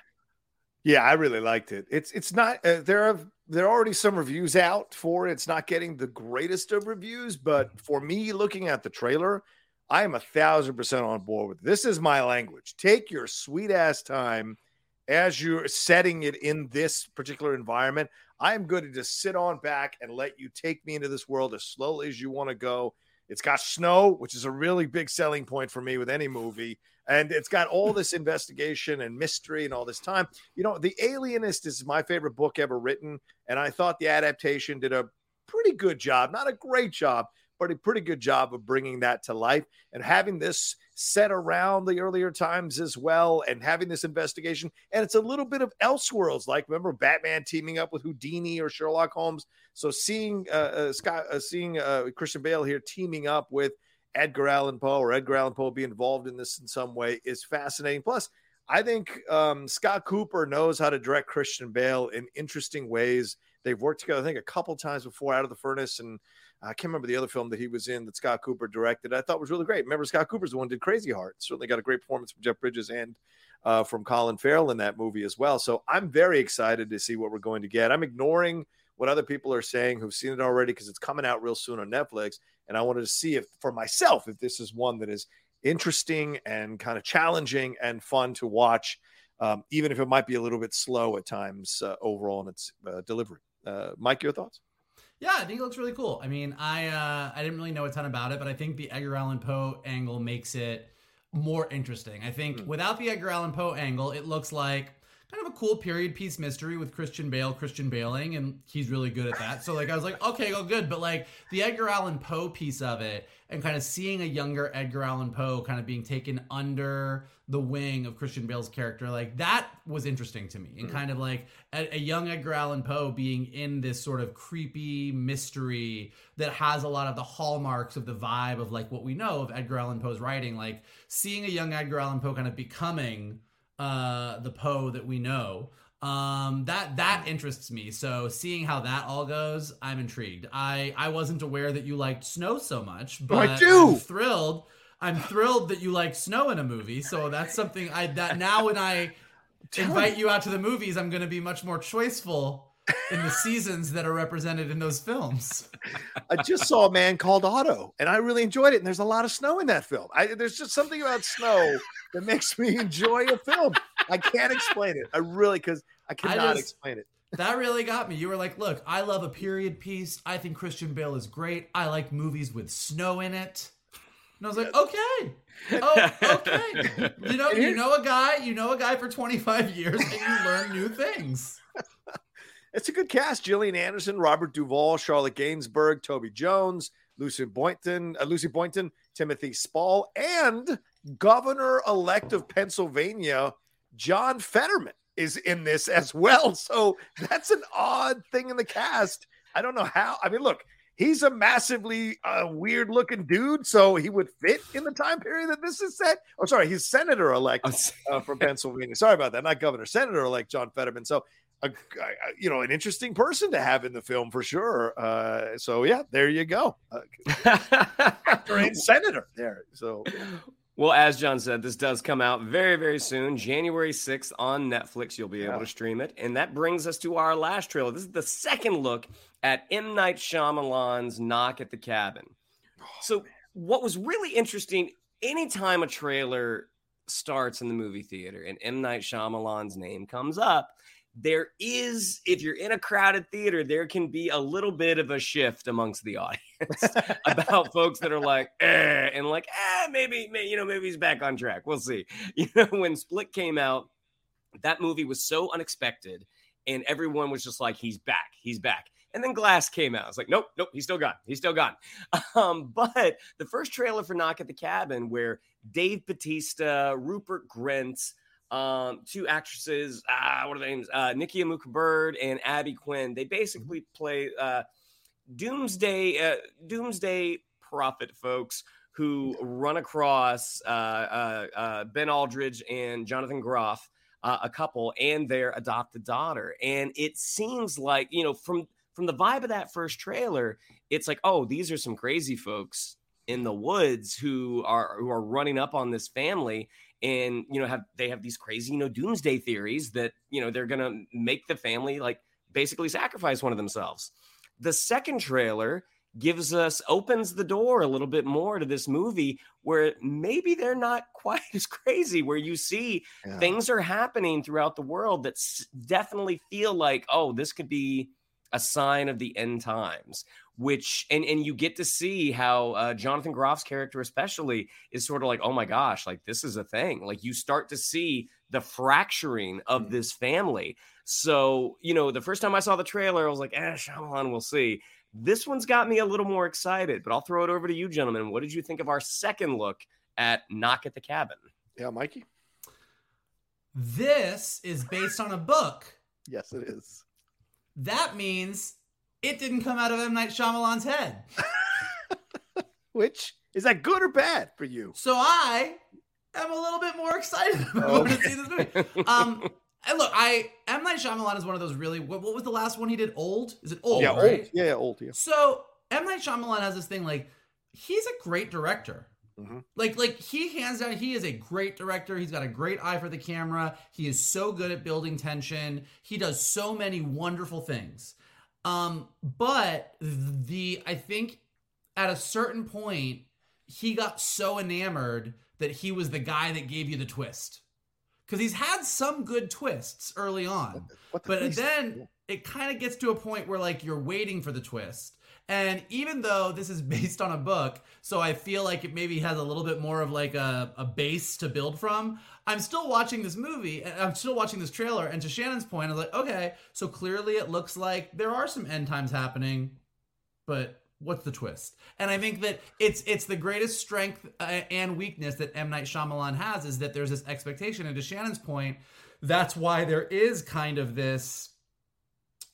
S1: Yeah, I really liked it. It's it's not uh, there are there are already some reviews out for it. It's not getting the greatest of reviews, but for me, looking at the trailer, I am a thousand percent on board with it. this. Is my language. Take your sweet ass time as you're setting it in this particular environment. I am going to just sit on back and let you take me into this world as slowly as you want to go. It's got snow, which is a really big selling point for me with any movie. And it's got all this investigation and mystery and all this time. You know, The Alienist is my favorite book ever written. And I thought the adaptation did a pretty good job, not a great job, but a pretty good job of bringing that to life and having this set around the earlier times as well and having this investigation. And it's a little bit of Elseworlds, like remember Batman teaming up with Houdini or Sherlock Holmes. So seeing uh, uh, Scott, uh, seeing uh, Christian Bale here teaming up with Edgar Allan Poe or Edgar Allan Poe be involved in this in some way is fascinating. Plus, I think um, Scott Cooper knows how to direct Christian Bale in interesting ways. They've worked together, I think, a couple times before out of the furnace. And I can't remember the other film that he was in that Scott Cooper directed. I thought was really great. Remember, Scott Cooper's the one did Crazy Heart. Certainly got a great performance from Jeff Bridges and uh, from Colin Farrell in that movie as well. So I'm very excited to see what we're going to get. I'm ignoring what other people are saying who've seen it already because it's coming out real soon on Netflix. And I wanted to see if, for myself, if this is one that is interesting and kind of challenging and fun to watch, um, even if it might be a little bit slow at times uh, overall in its uh, delivery. Uh, Mike, your thoughts?
S2: Yeah, I think it looks really cool. I mean, I uh, I didn't really know a ton about it, but I think the Edgar Allan Poe angle makes it more interesting. I think
S1: Hmm.
S2: without the Edgar Allan Poe angle, it looks like kind of a cool period piece mystery with Christian Bale, Christian Baling, and he's really good at that. So like I was like, okay, go good. But like the Edgar Allan Poe piece of it, and kind of seeing a younger Edgar Allan Poe kind of being taken under the wing of Christian Bale's character, like that was interesting to me. And
S1: Mm.
S2: kind of like a, a young Edgar Allan Poe being in this sort of creepy mystery that has a lot of the hallmarks of the vibe of like what we know of Edgar Allan Poe's writing, like seeing a young Edgar Allan Poe kind of becoming uh the Poe that we know. Um that that interests me. So seeing how that all goes, I'm intrigued. I I wasn't aware that you liked snow so much, but
S1: I do.
S2: I'm thrilled. I'm thrilled that you like snow in a movie. So that's something I that now when I invite you out to the movies, I'm going to be much more choiceful in the seasons that are represented in those films.
S1: I just saw a man called Otto, and I really enjoyed it. And there's a lot of snow in that film. I, there's just something about snow that makes me enjoy a film. I can't explain it. I really, because I cannot
S2: just-
S1: explain it.
S2: That really got me. You were like, "Look, I love a period piece. I think Christian Bale is great. I like movies with snow in it." And I was like, "Okay, oh, okay." You know, you know a guy, you know a guy for 25 years, and you learn new things.
S1: It's a good cast: Gillian Anderson, Robert Duvall, Charlotte Gainsbourg, Toby Jones, Lucy Boynton, uh, Lucy Boynton, Timothy Spall, and Governor-elect of Pennsylvania, John Fetterman, is in this as well. So that's an odd thing in the cast. I don't know how. I mean, look, he's a massively uh, weird-looking dude, so he would fit in the time period that this is set. Oh, sorry, he's senator-elect uh, from Pennsylvania. Sorry about that, not governor, senator-elect John Fetterman. So a, a you know an interesting person to have in the film for sure. Uh, so yeah, there you go, uh, actor and senator there. So.
S3: Well, as John said, this does come out very, very soon, January 6th on Netflix. You'll be able
S1: Yeah.
S3: to stream it. And that brings us to our last trailer. This is the second look at M. Night Shyamalan's Knock at the Cabin. Oh, so, what was really interesting, anytime a trailer starts in the movie theater and M. Night Shyamalan's name comes up, there is, if you're in a crowded theater, there can be a little bit of a shift amongst the audience about folks that are like, eh, and like, eh, maybe, may you know, maybe he's back on track. We'll see. You know, when Split came out, that movie was so unexpected, and everyone was just like, he's back, he's back. And then Glass came out. It's like, nope, nope, he's still gone. He's still gone. Um, but the first trailer for Knock at the Cabin, where Dave Batista, Rupert Grint, um, two actresses, ah, what are their names? Uh, Nikki Amuka Bird and Abby Quinn. They basically play uh, doomsday, uh, doomsday prophet folks who run across uh, uh, uh, Ben Aldridge and Jonathan Groff, uh, a couple, and their adopted daughter. And it seems like you know from from the vibe of that first trailer, it's like, oh, these are some crazy folks in the woods who are who are running up on this family and you know have they have these crazy you know doomsday theories that you know they're gonna make the family like basically sacrifice one of themselves the second trailer gives us opens the door a little bit more to this movie where maybe they're not quite as crazy where you see
S1: Yeah.
S3: things are happening throughout the world that s- definitely feel like oh this could be a sign of the end times which and and you get to see how uh, jonathan groff's character especially is sort of like oh my gosh like this is a thing like you start to see the fracturing of
S1: Mhm.
S3: this family so you know the first time i saw the trailer i was like eh Shyamalan, we'll see this one's got me a little more excited but i'll throw it over to you gentlemen what did you think of our second look at knock at the cabin
S1: Yeah, Mikey.
S2: This is based on a book.
S1: Yes, it is.
S2: That means it didn't come out of M. Night Shyamalan's head.
S1: Which is that good or bad for you?
S2: So I am a little bit more excited about to see this movie. Um, and look, I M Night Shyamalan is one of those really. What, what was the last one he did? Old? Is it old?
S1: yeah,
S2: right?
S1: old. Yeah, yeah, old. Yeah.
S2: So M Night Shyamalan has this thing like he's a great director.
S1: Mhm.
S2: Like like he hands down he is a great director. He's got a great eye for the camera. He is so good at building tension. He does so many wonderful things. Um but the I think at a certain point he got so enamored that he was the guy that gave you the twist. Cuz he's had some good twists early on.
S1: The
S2: But
S1: beast?
S2: then it kind of gets to a point where like you're waiting for the twist. And even though this is based on a book, so I feel like it maybe has a little bit more of like a, a base to build from, I'm still watching this movie I'm still watching this trailer. And to Shannon's point, I was like, okay, so clearly it looks like there are some end times happening, but what's the twist? And I think that it's it's the greatest strength uh, and weakness that M Night Shyamalan has is that there's this expectation. And to Shannon's point, that's why there is kind of this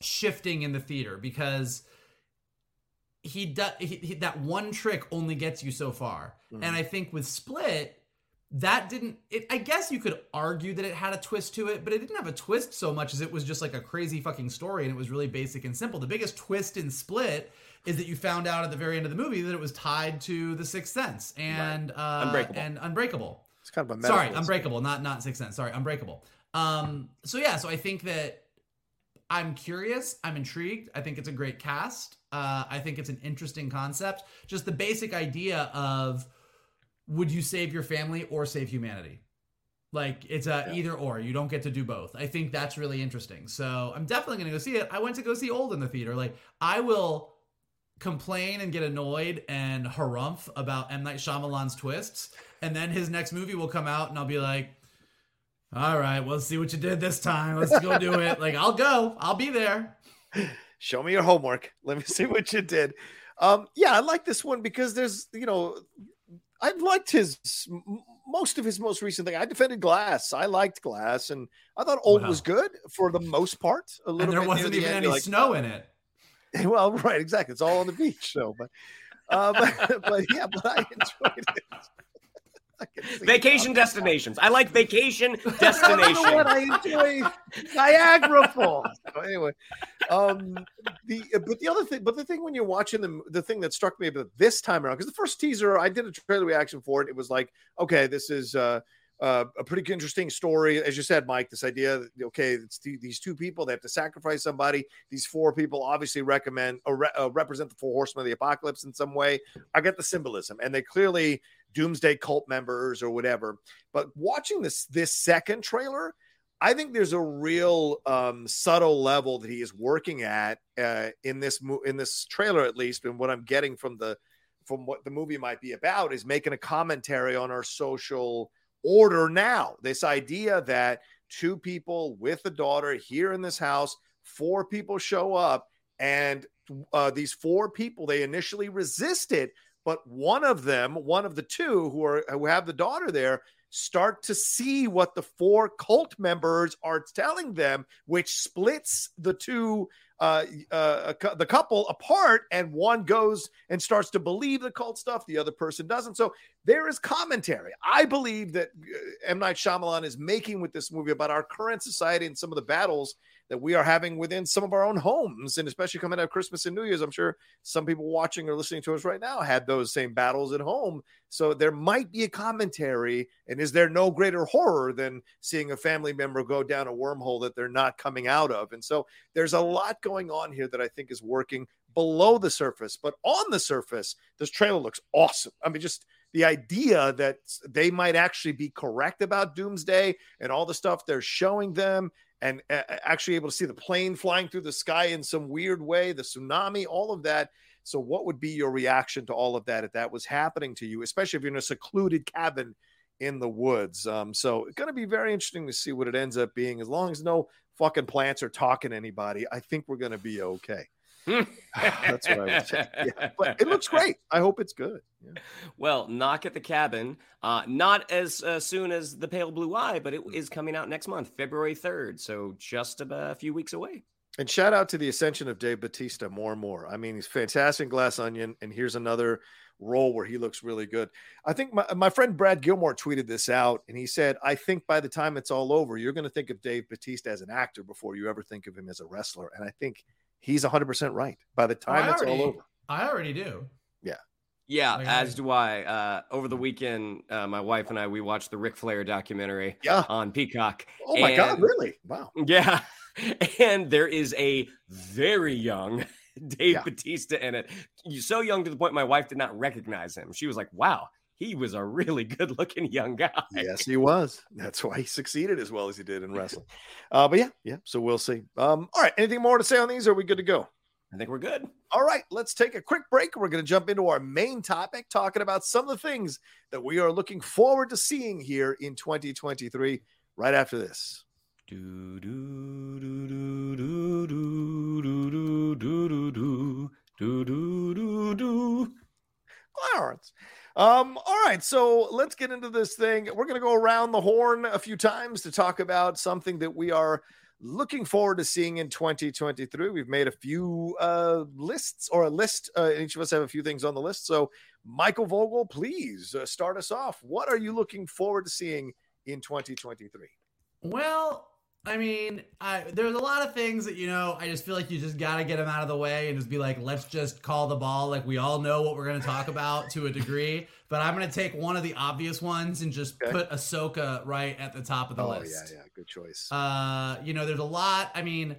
S2: shifting in the theater because he does he, he- that one trick only gets you so far.
S1: Mhm.
S2: And I think with Split, that didn't it I guess you could argue that it had a twist to it, but it didn't have a twist so much as it was just like a crazy fucking story and it was really basic and simple. The biggest twist in Split is that you found out at the very end of the movie that it was tied to the Sixth Sense and uh
S3: Unbreakable.
S2: and Unbreakable.
S1: It's kind of a
S2: Sorry. Unbreakable, not not Sixth Sense. Sorry, Unbreakable. Um, so yeah, so I think that I'm curious. I'm intrigued. I think it's a great cast. Uh, I think it's an interesting concept. Just the basic idea of would you save your family or save humanity? Like it's a
S1: Yeah.
S2: either or. You don't get to do both. I think that's really interesting. So I'm definitely gonna go see it. I went to go see Old in the theater. Like I will complain and get annoyed and harumph about M Night Shyamalan's twists, and then his next movie will come out, and I'll be like, "All right, well, let's see what you did this time. Let's go do it." Like I'll go. I'll be there.
S1: Show me your homework. Let me see what you did. Um, yeah, I like this one because there's, you know, I've liked his most of his most recent thing. I defended Glass. I liked Glass, and I thought Old was good for the most part. A little
S2: And there
S1: bit
S2: wasn't
S1: the
S2: even
S1: end,
S2: any
S1: like,
S2: snow in it.
S1: Well, right, exactly. It's all on the beach. So, but, uh, but, but yeah, but I enjoyed it.
S3: Vacation destinations. I like vacation destinations.
S1: what? I enjoy Niagara Falls. So anyway, um, the but the other thing, but the thing when you're watching the the thing that struck me about this time around, because the first teaser, I did a trailer reaction for it. It was like, okay, this is uh, uh, a pretty interesting story, as you said, Mike. This idea that okay, it's the, these two people they have to sacrifice somebody. These four people obviously recommend or re- uh, represent the four horsemen of the apocalypse in some way. I get the symbolism, and they clearly doomsday cult members or whatever. But watching this this second trailer, I think there's a real um, subtle level that he is working at uh, in this mo- in this trailer, at least, and what I'm getting from the from what the movie might be about is making a commentary on our social order now. This idea that two people with a daughter here in this house, four people show up, and uh, these four people they initially resisted, but one of them, one of the two who are who have the daughter there, start to see what the four cult members are telling them, which splits the two, uh, uh, the couple apart, and one goes and starts to believe the cult stuff, the other person doesn't. So there is commentary. I believe that uh, M Night Shyamalan is making with this movie about our current society and some of the battles that we are having within some of our own homes, and especially coming out of Christmas and New Year's. I'm sure some people watching or listening to us right now had those same battles at home. So there might be a commentary. And is there no greater horror than seeing a family member go down a wormhole that they're not coming out of? And so there's a lot going on here that I think is working below the surface, but on the surface, this trailer looks awesome. I mean, just the idea that they might actually be correct about doomsday and all the stuff they're showing them and uh, actually able to see the plane flying through the sky in some weird way, the tsunami, all of that. So, what would be your reaction to all of that if that was happening to you, especially if you're in a secluded cabin in the woods? Um, so, it's going to be very interesting to see what it ends up being. As long as no fucking plants are talking to anybody, I think we're going to be okay. That's what I would say. Yeah, but it looks great. I hope it's good. Yeah.
S3: Well, knock at the cabin. Uh, not as uh, soon as the Pale Blue Eye, but it is coming out next month, February third. So just a few weeks away.
S1: And shout out to the ascension of Dave Batista more and more. I mean, he's fantastic Glass Onion, and here's another role where he looks really good. I think my, my friend Brad Gilmore tweeted this out, and he said, I think by the time it's all over, you're going to think of Dave Batista as an actor before you ever think of him as a wrestler. And I think he's 100% right. By the time
S2: I
S1: it's
S2: already-
S1: all over.
S2: I already do.
S3: Yeah,
S2: Like,
S3: as do I. Uh, over the weekend, uh, my wife and I we watched the Ric Flair documentary
S1: Yeah.
S3: on Peacock.
S1: Oh my God, really? Wow.
S3: Yeah, and there is a very young Dave
S1: Yeah.
S3: Batista in it. So young to the point my wife did not recognize him. She was like, "Wow, he was a really good-looking young guy."
S1: Yes, he was. That's why he succeeded as well as he did in wrestling. Uh, but yeah, yeah. So we'll see. Um, all right. Anything more to say on these? Or are we good to go?
S3: I think we're good.
S1: All right, let's take a quick break. We're going to jump into our main topic, talking about some of the things that we are looking forward to seeing here in 2023, right after this.
S3: Do do do do do do do do do do do do do do.
S1: Clarence. Um, all right, so let's get into this thing. We're going to go around the horn a few times to talk about something that we are looking forward to seeing in 2023. We've made a few uh, lists or a list. Uh, each of us have a few things on the list. So, Michael Vogel, please uh, start us off. What are you looking forward to seeing in 2023?
S2: Well, I mean, I, there's a lot of things that you know. I just feel like you just gotta get them out of the way and just be like, let's just call the ball. Like we all know what we're gonna talk about to a degree, but I'm gonna take one of the obvious ones and just
S1: Okay.
S2: put Ahsoka right at the top of the list.
S1: oh,
S2: list.
S1: yeah, yeah, good choice.
S2: Uh, you know, there's a lot. I mean,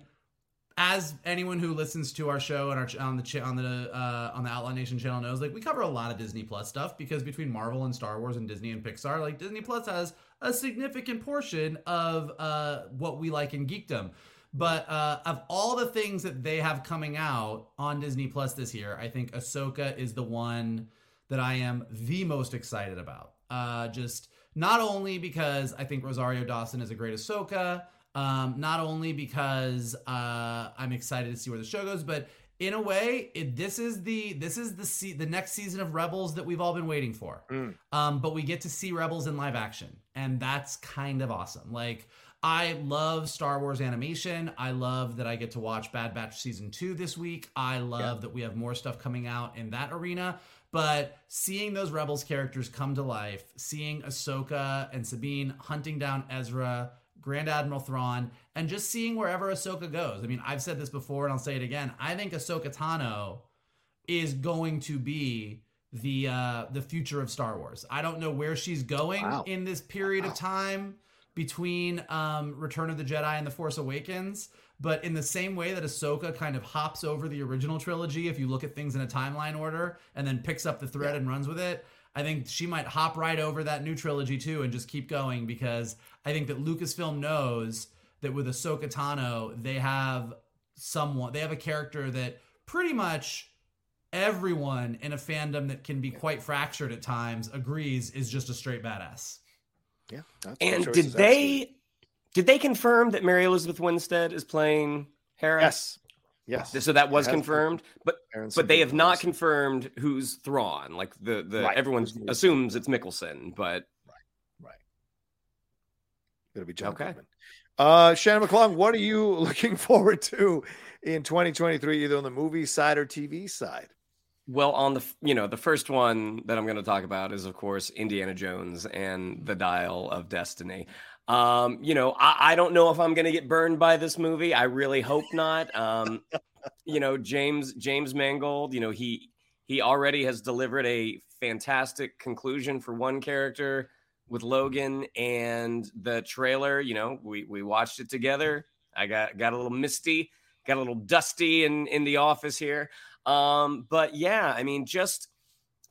S2: as anyone who listens to our show and our on the on the uh, on the Outlaw Nation channel knows, like we cover a lot of Disney Plus stuff because between Marvel and Star Wars and Disney and Pixar, like Disney Plus has a significant portion of uh, what we like in geekdom. But uh, of all the things that they have coming out on Disney Plus this year, I think Ahsoka is the one that I am the most excited about. Uh, just not only because I think Rosario Dawson is a great Ahsoka, um, not only because uh, I'm excited to see where the show goes, but in a way, it, this is the this is the se- the next season of Rebels that we've all been waiting for.
S1: Mm.
S2: Um, but we get to see Rebels in live action, and that's kind of awesome. Like I love Star Wars animation. I love that I get to watch Bad Batch season two this week. I love yeah. that we have more stuff coming out in that arena. But seeing those Rebels characters come to life, seeing Ahsoka and Sabine hunting down Ezra, Grand Admiral Thrawn, and just seeing wherever Ahsoka goes. I mean, I've said this before and I'll say it again. I think Ahsoka Tano is going to be the uh the future of Star Wars. I don't know where she's going wow. in this period wow. of time between um Return of the Jedi and The Force Awakens, but in the same way that Ahsoka kind of hops over the original trilogy if you look at things in a timeline order and then picks up the thread yeah. and runs with it, I think she might hop right over that new trilogy too and just keep going because I think that Lucasfilm knows that with Ahsoka Tano, they have someone, they have a character that pretty much everyone in a fandom that can be quite fractured at times agrees is just a straight badass.
S1: Yeah.
S3: and did they did they confirm that Mary Elizabeth Winstead is playing Hera?
S1: Yes. Yes.
S3: So that was confirmed, but but they have not confirmed who's Thrawn. Like the the right. everyone assumes it's Mickelson, but
S1: right, right. It'll be John okay. Goodman. Uh, Shannon McClung, what are you looking forward to in 2023, either on the movie side or TV side?
S3: Well, on the you know the first one that I'm going to talk about is of course Indiana Jones and the Dial of Destiny. Um, you know, I, I don't know if I'm going to get burned by this movie. I really hope not. Um, you know, James James Mangold. You know he he already has delivered a fantastic conclusion for one character with Logan and the trailer. You know, we we watched it together. I got got a little misty, got a little dusty in in the office here. Um, but yeah, I mean, just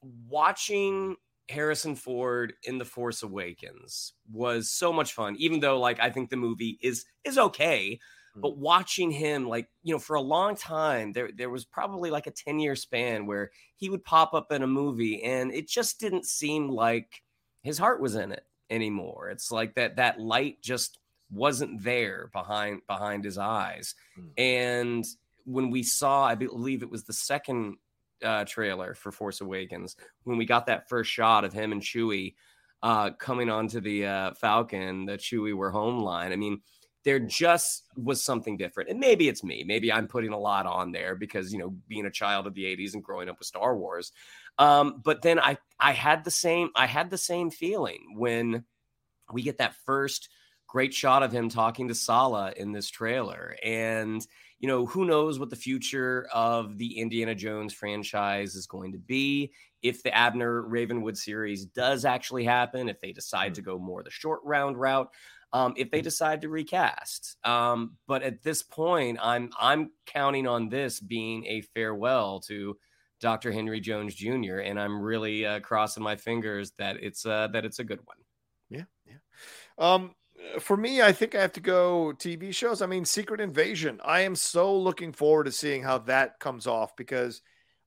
S3: watching Harrison Ford in The Force Awakens was so much fun. Even though, like, I think the movie is is okay, but watching him, like, you know, for a long time, there there was probably like a ten year span where he would pop up in a movie, and it just didn't seem like his heart was in it anymore. It's like that that light just wasn't there behind behind his eyes, hmm. and when we saw, I believe it was the second uh, trailer for Force Awakens, when we got that first shot of him and Chewie uh, coming onto the uh, Falcon, the Chewie were home line. I mean, there just was something different. And maybe it's me. Maybe I'm putting a lot on there because, you know, being a child of the 80s and growing up with Star Wars. Um, but then I I had the same I had the same feeling when we get that first great shot of him talking to Sallah in this trailer. And you know, who knows what the future of the Indiana Jones franchise is going to be. If the Abner Ravenwood series does actually happen, if they decide to mm. go more the short round route, um, if they mm. decide to recast. Um, but at this point, I'm I'm counting on this being a farewell to Dr. Henry Jones Jr. and I'm really uh, crossing my fingers that it's uh, that it's a good one.
S1: Yeah, yeah. Um, for me, I think I have to go TV shows. I mean, Secret Invasion. I am so looking forward to seeing how that comes off because,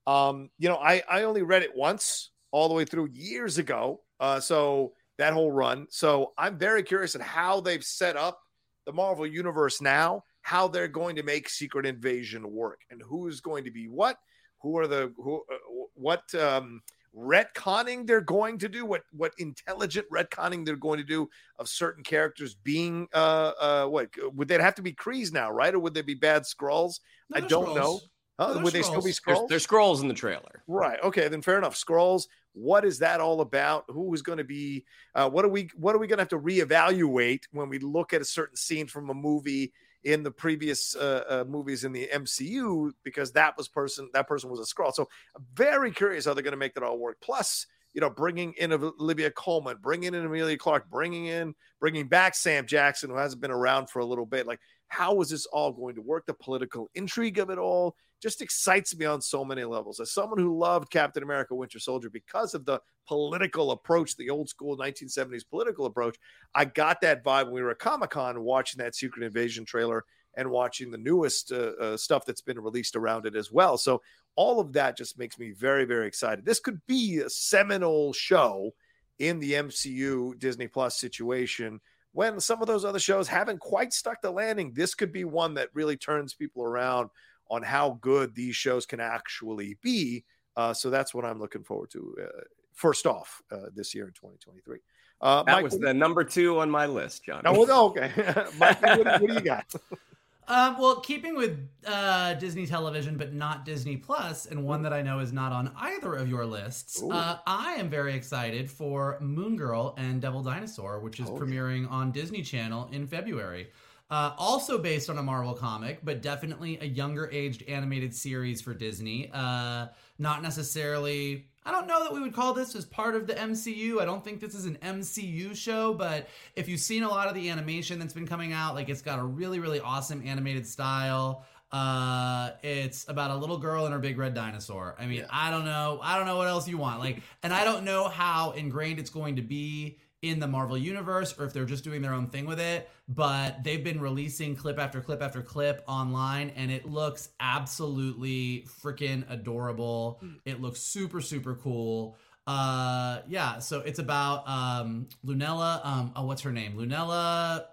S1: um, you know, I I only read it once all the way through years ago. Uh, so that whole run. So I'm very curious at how they've set up the Marvel universe now, how they're going to make Secret Invasion work, and who's going to be what. Who are the who? Uh, what? Um, retconning they're going to do, what what intelligent retconning they're going to do of certain characters being uh uh what would they have to be Krees now, right? Or would they be bad Skrulls? No, I don't Skrulls. know. Huh? No, would they still be Skrulls?
S3: There's, there's Skrulls in the trailer.
S1: Right. Okay, then fair enough. Skrulls. What is that all about? Who is going to be? Uh, what are we? What are we going to have to reevaluate when we look at a certain scene from a movie in the previous uh, uh, movies in the MCU because that was person that person was a Skrull. So I'm very curious how they're going to make that all work. Plus, you know, bringing in Olivia Colman, bringing in Emilia Clarke, bringing in bringing back Sam Jackson who hasn't been around for a little bit. Like, how is this all going to work? The political intrigue of it all just excites me on so many levels. As someone who loved Captain America Winter Soldier because of the political approach, the old school 1970s political approach, I got that vibe when we were at Comic Con watching that Secret Invasion trailer and watching the newest uh, uh, stuff that's been released around it as well. So all of that just makes me very, very excited. This could be a seminal show in the MCU Disney Plus situation when some of those other shows haven't quite stuck the landing. This could be one that really turns people around on how good these shows can actually be. Uh, so that's what I'm looking forward to. Uh, first off, uh, this year in 2023. Uh,
S3: that
S1: Mike,
S3: was
S1: what-
S3: the number two on my list, John.
S1: Oh, well, okay. Mike, what, what do you got?
S2: Um, well, keeping with uh, Disney Television, but not Disney Plus, and one that I know is not on either of your lists, uh, I am very excited for Moon Girl and Devil Dinosaur, which is
S1: Oh, yeah.
S2: premiering on Disney Channel in February. Uh, also based on a Marvel comic, but definitely a younger aged animated series for Disney. Uh, not necessarily. I don't know that we would call this as part of the MCU. I don't think this is an MCU show, but if you've seen a lot of the animation that's been coming out, like it's got a really, really awesome animated style. Uh, it's about a little girl and her big red dinosaur. I mean,
S1: Yeah.
S2: I don't know. I don't know what else you want. Like, and I don't know how ingrained it's going to be in the Marvel universe or if they're just doing their own thing with it, but they've been releasing clip after clip after clip online and it looks absolutely freaking adorable. It looks super super cool. Uh yeah, so it's about um Lunella um oh what's her name? Lunella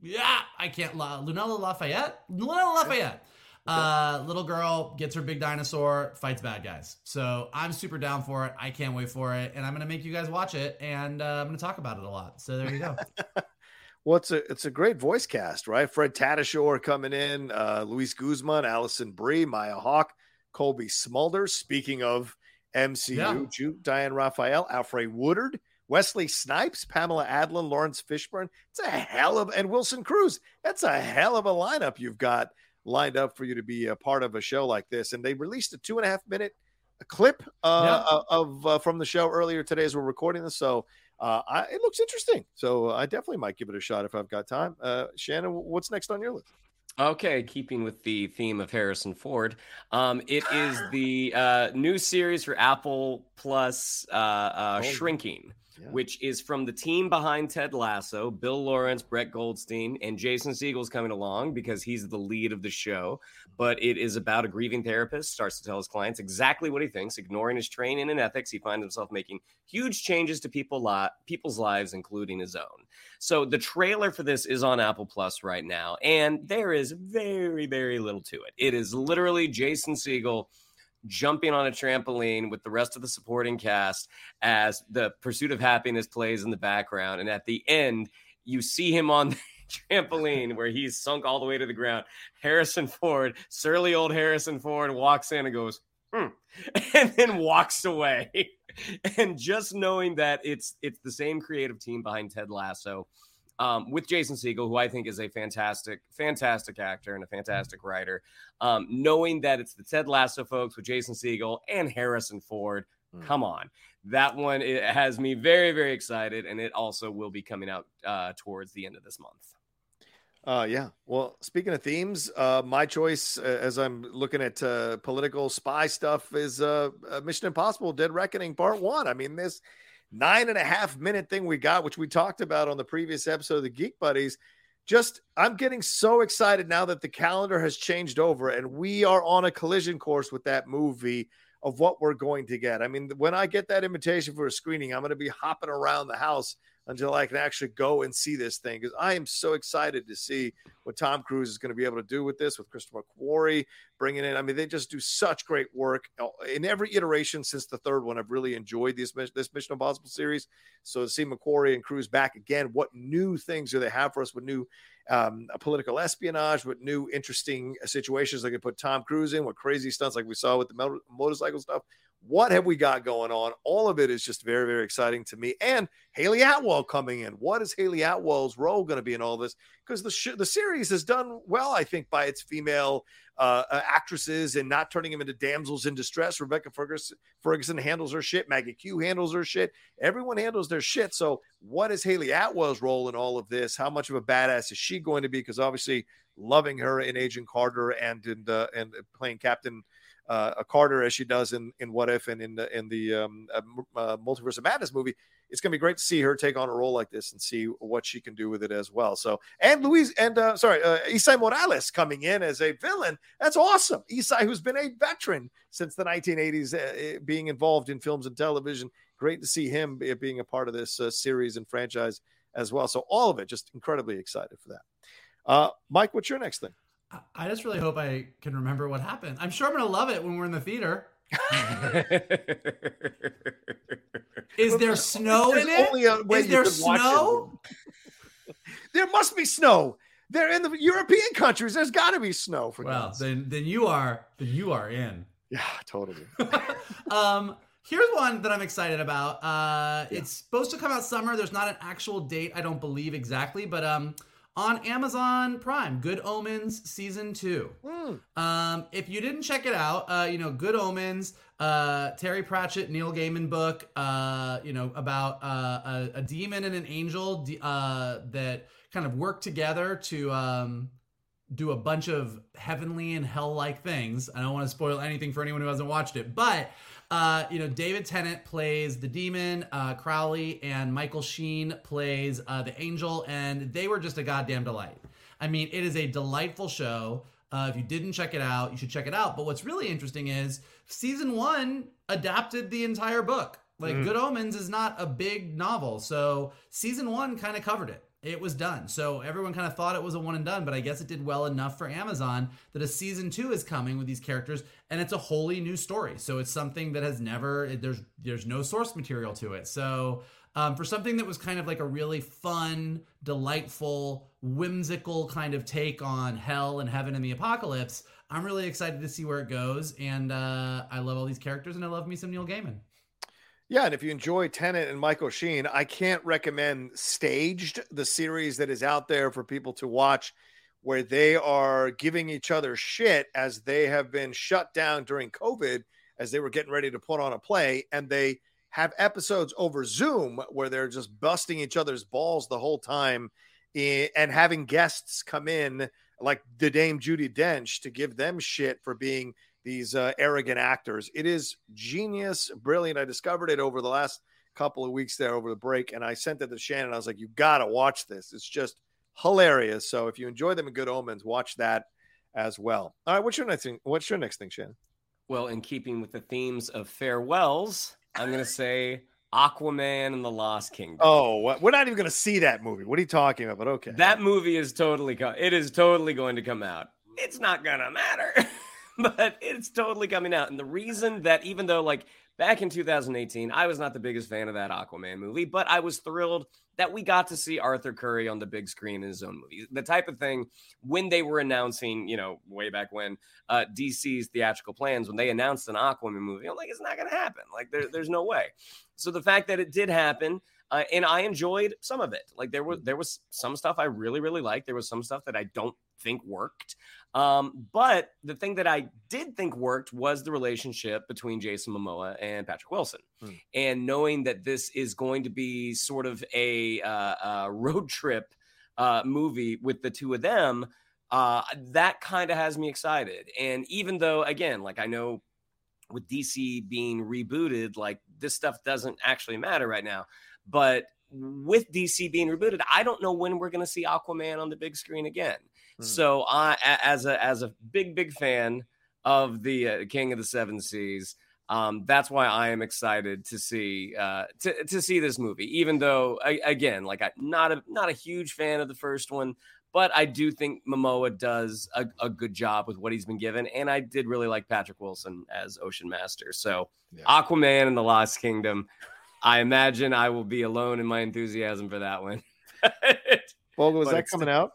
S2: yeah, I can't La, Lunella Lafayette? Lunella Lafayette. Uh, little girl gets her big dinosaur, fights bad guys. So I'm super down for it. I can't wait for it, and I'm gonna make you guys watch it, and uh, I'm gonna talk about it a lot. So there you go.
S1: Well, it's a it's a great voice cast, right? Fred Tatasciore coming in, uh, Luis Guzman, Alison Brie, Maya Hawke, Cobie Smulders. Speaking of MCU,
S2: Yeah.
S1: Ju- Diane Raphael, Alfre Woodard, Wesley Snipes, Pamela Adlon, Laurence Fishburne. It's a hell of and Wilson Cruz. That's a hell of a lineup you've got lined up for you to be a part of a show like this. And they released a two and a half minute clip uh, of uh, from the show earlier today as we're recording this. So uh, I, it looks interesting. So I definitely might give it a shot if I've got time. Uh, Shannon, what's next on your list?
S3: Okay, keeping with the theme of Harrison Ford, um, it is the uh, new series for Apple Plus, uh, uh,
S1: Oh.
S3: Shrinking, Which is from the team behind Ted Lasso, Bill Lawrence, Brett Goldstein, and Jason Segel's coming along because he's the lead of the show. But it is about a grieving therapist starts to tell his clients exactly what he thinks, ignoring his training and ethics. He finds himself making huge changes to people li- people's lives, including his own. So the trailer for this is on Apple Plus right now, and there is very, very little to it. It is literally Jason Segel jumping on a trampoline with the rest of the supporting cast as the pursuit of happiness plays in the background. And at the end, you see him on the trampoline where he's sunk all the way to the ground. Harrison Ford, surly old Harrison Ford, walks in and goes, hmm, and then walks away. and just knowing that it's it's the same creative team behind Ted Lasso, um, with Jason Segel, who I think is a fantastic, fantastic actor and a fantastic writer. Um, knowing that it's the Ted Lasso folks with Jason Segel and Harrison Ford,
S1: Mm.
S3: come on, that one it has me very, very excited, and it also will be coming out uh, towards the end of this month.
S1: Uh, yeah. Well, speaking of themes, uh, my choice uh, as I'm looking at uh, political spy stuff is uh, uh, Mission Impossible: Dead Reckoning Part One. I mean, this nine and a half minute thing we got, which we talked about on the previous episode of the Geek Buddies. Just, I'm getting so excited now that the calendar has changed over and we are on a collision course with that movie of what we're going to get. I mean, when I get that invitation for a screening, I'm going to be hopping around the house until I can actually go and see this thing because I am so excited to see what Tom Cruise is going to be able to do with this, with Christopher Quarry bringing in. I mean, they just do such great work Uh, in every iteration since the third one. I've really enjoyed this this Mission Impossible series. So to see McQuarrie and Cruise back again, what new things do they have for us? What new um, political espionage? What new interesting situations they could put Tom Cruise in? What crazy stunts like we saw with the motorcycle stuff? What have we got going on? All of it is just very, very exciting to me. And Hayley Atwell coming in. What is Hayley Atwell's role going to be in all this? Because the sh- the series has done well, I think, by its female uh, uh, actresses and not turning them into damsels in distress. Rebecca Ferguson, Ferguson handles her shit. Maggie Q handles her shit. Everyone handles their shit. So, what is Hayley Atwell's role in all of this? How much of a badass is she going to be? Because obviously, loving her in Agent Carter and in the, and playing Captain uh, a Carter as she does in in What If and in the in the um, uh, uh, Multiverse of Madness movie. It's going to be great to see her take on a role like this and see what she can do with it as well. So, and Louise and uh, sorry, uh, Esai Morales coming in as a villain. That's awesome. Esai, who's been a veteran since the 1980s, uh, being involved in films and television. Great to see him being a part of this uh, series and franchise as well. So, all of it, just incredibly excited for that. Mike, what's your next thing?
S2: I- I just really hope I can remember what happened. I'm sure I'm gonna love it when we're in the theater. Is there snow
S1: There's
S2: in it?
S1: only a way
S2: Is there
S1: could it.
S2: snow?
S1: there must be snow. They're in the European countries. There's got to be snow for
S2: Well,
S1: God's
S2: then then you are then you are in.
S1: Yeah, totally.
S2: um, here's one that I'm excited about. Uh, It's supposed to come out summer. There's not an actual date, I don't believe exactly, but um, on Amazon Prime, Good Omens season two. Um, if you didn't check it out, uh, you know, Good Omens, uh, Terry Pratchett, Neil Gaiman book, uh, you know, about uh, a, a demon and an angel uh, that kind of work together to um, do a bunch of heavenly and hell like things. I don't want to spoil anything for anyone who hasn't watched it, but uh, you know, David Tennant plays the demon, uh, Crowley, and Michael Sheen plays uh, the angel, and they were just a goddamn delight. I mean, it is a delightful show. Uh, if you didn't check it out, you should check it out. But what's really interesting is season one adapted the entire book. Like Good Omens is not a big novel, so season one kind of covered it. It was done. So everyone kind of thought it was a one and done, but I guess it did well enough for Amazon that a season two is coming with these characters, and it's a wholly new story. So it's something that has never there's there's no source material to it. So um, for something that was kind of like a really fun, delightful, whimsical kind of take on hell and heaven and the apocalypse, I'm really excited to see where it goes. And uh, I love all these characters, and I love me some Neil Gaiman.
S1: Yeah, and if you enjoy Tennant and Michael Sheen, I can't recommend Staged, the series that is out there for people to watch, where they are giving each other shit as they have been shut down during COVID as they were getting ready to put on a play, and they have episodes over Zoom where they're just busting each other's balls the whole time eh, and having guests come in like the Dame Judi Dench to give them shit for being these uh, arrogant actors. It is genius, brilliant. I discovered it over the last couple of weeks there over the break, and I sent it to Shannon. I was like, "You got to watch this. It's just hilarious." So if you enjoy them in Good Omens, watch that as well. All right, what's your next thing? What's your next thing, Shannon?
S3: Well, in keeping with the themes of farewells, I'm going to say Aquaman and the Lost Kingdom.
S1: Oh, what? we're not even going to see that movie. What are you talking about? But okay,
S3: That movie is totally co- it is totally going to come out. It's not gonna matter, but it's totally coming out. And the reason that even though like back in 2018, I was not the biggest fan of that Aquaman movie, but I was thrilled that we got to see Arthur Curry on the big screen in his own movie. The type of thing when they were announcing, you know, way back when uh, DC's theatrical plans, when they announced an Aquaman movie, I'm like, it's not gonna happen. Like there, there's no way. So the fact that it did happen, uh, and I enjoyed some of it. Like there was there was some stuff I really really liked. There was some stuff that I don't think worked. Um, but the thing that I did think worked was the relationship between Jason Momoa and Patrick Wilson,
S1: Hmm.
S3: and knowing that this is going to be sort of a, uh, uh road trip uh, movie with the two of them. Uh, that kind of has me excited. And even though, again, like I know with DC being rebooted, like this stuff doesn't actually matter right now. But with DC being rebooted, I don't know when we're going to see Aquaman on the big screen again.
S1: Hmm.
S3: So I, as a as a big big fan of the uh, King of the Seven Seas, um, that's why I am excited to see uh, to to see this movie. Even though, I, again, like I not a not a huge fan of the first one, but I do think Momoa does a, a good job with what he's been given, and I did really like Patrick Wilson as Ocean Master. So
S1: Yeah.
S3: Aquaman and the Lost Kingdom. I imagine I will be alone in my enthusiasm for that one.
S1: Vogel, is that coming out?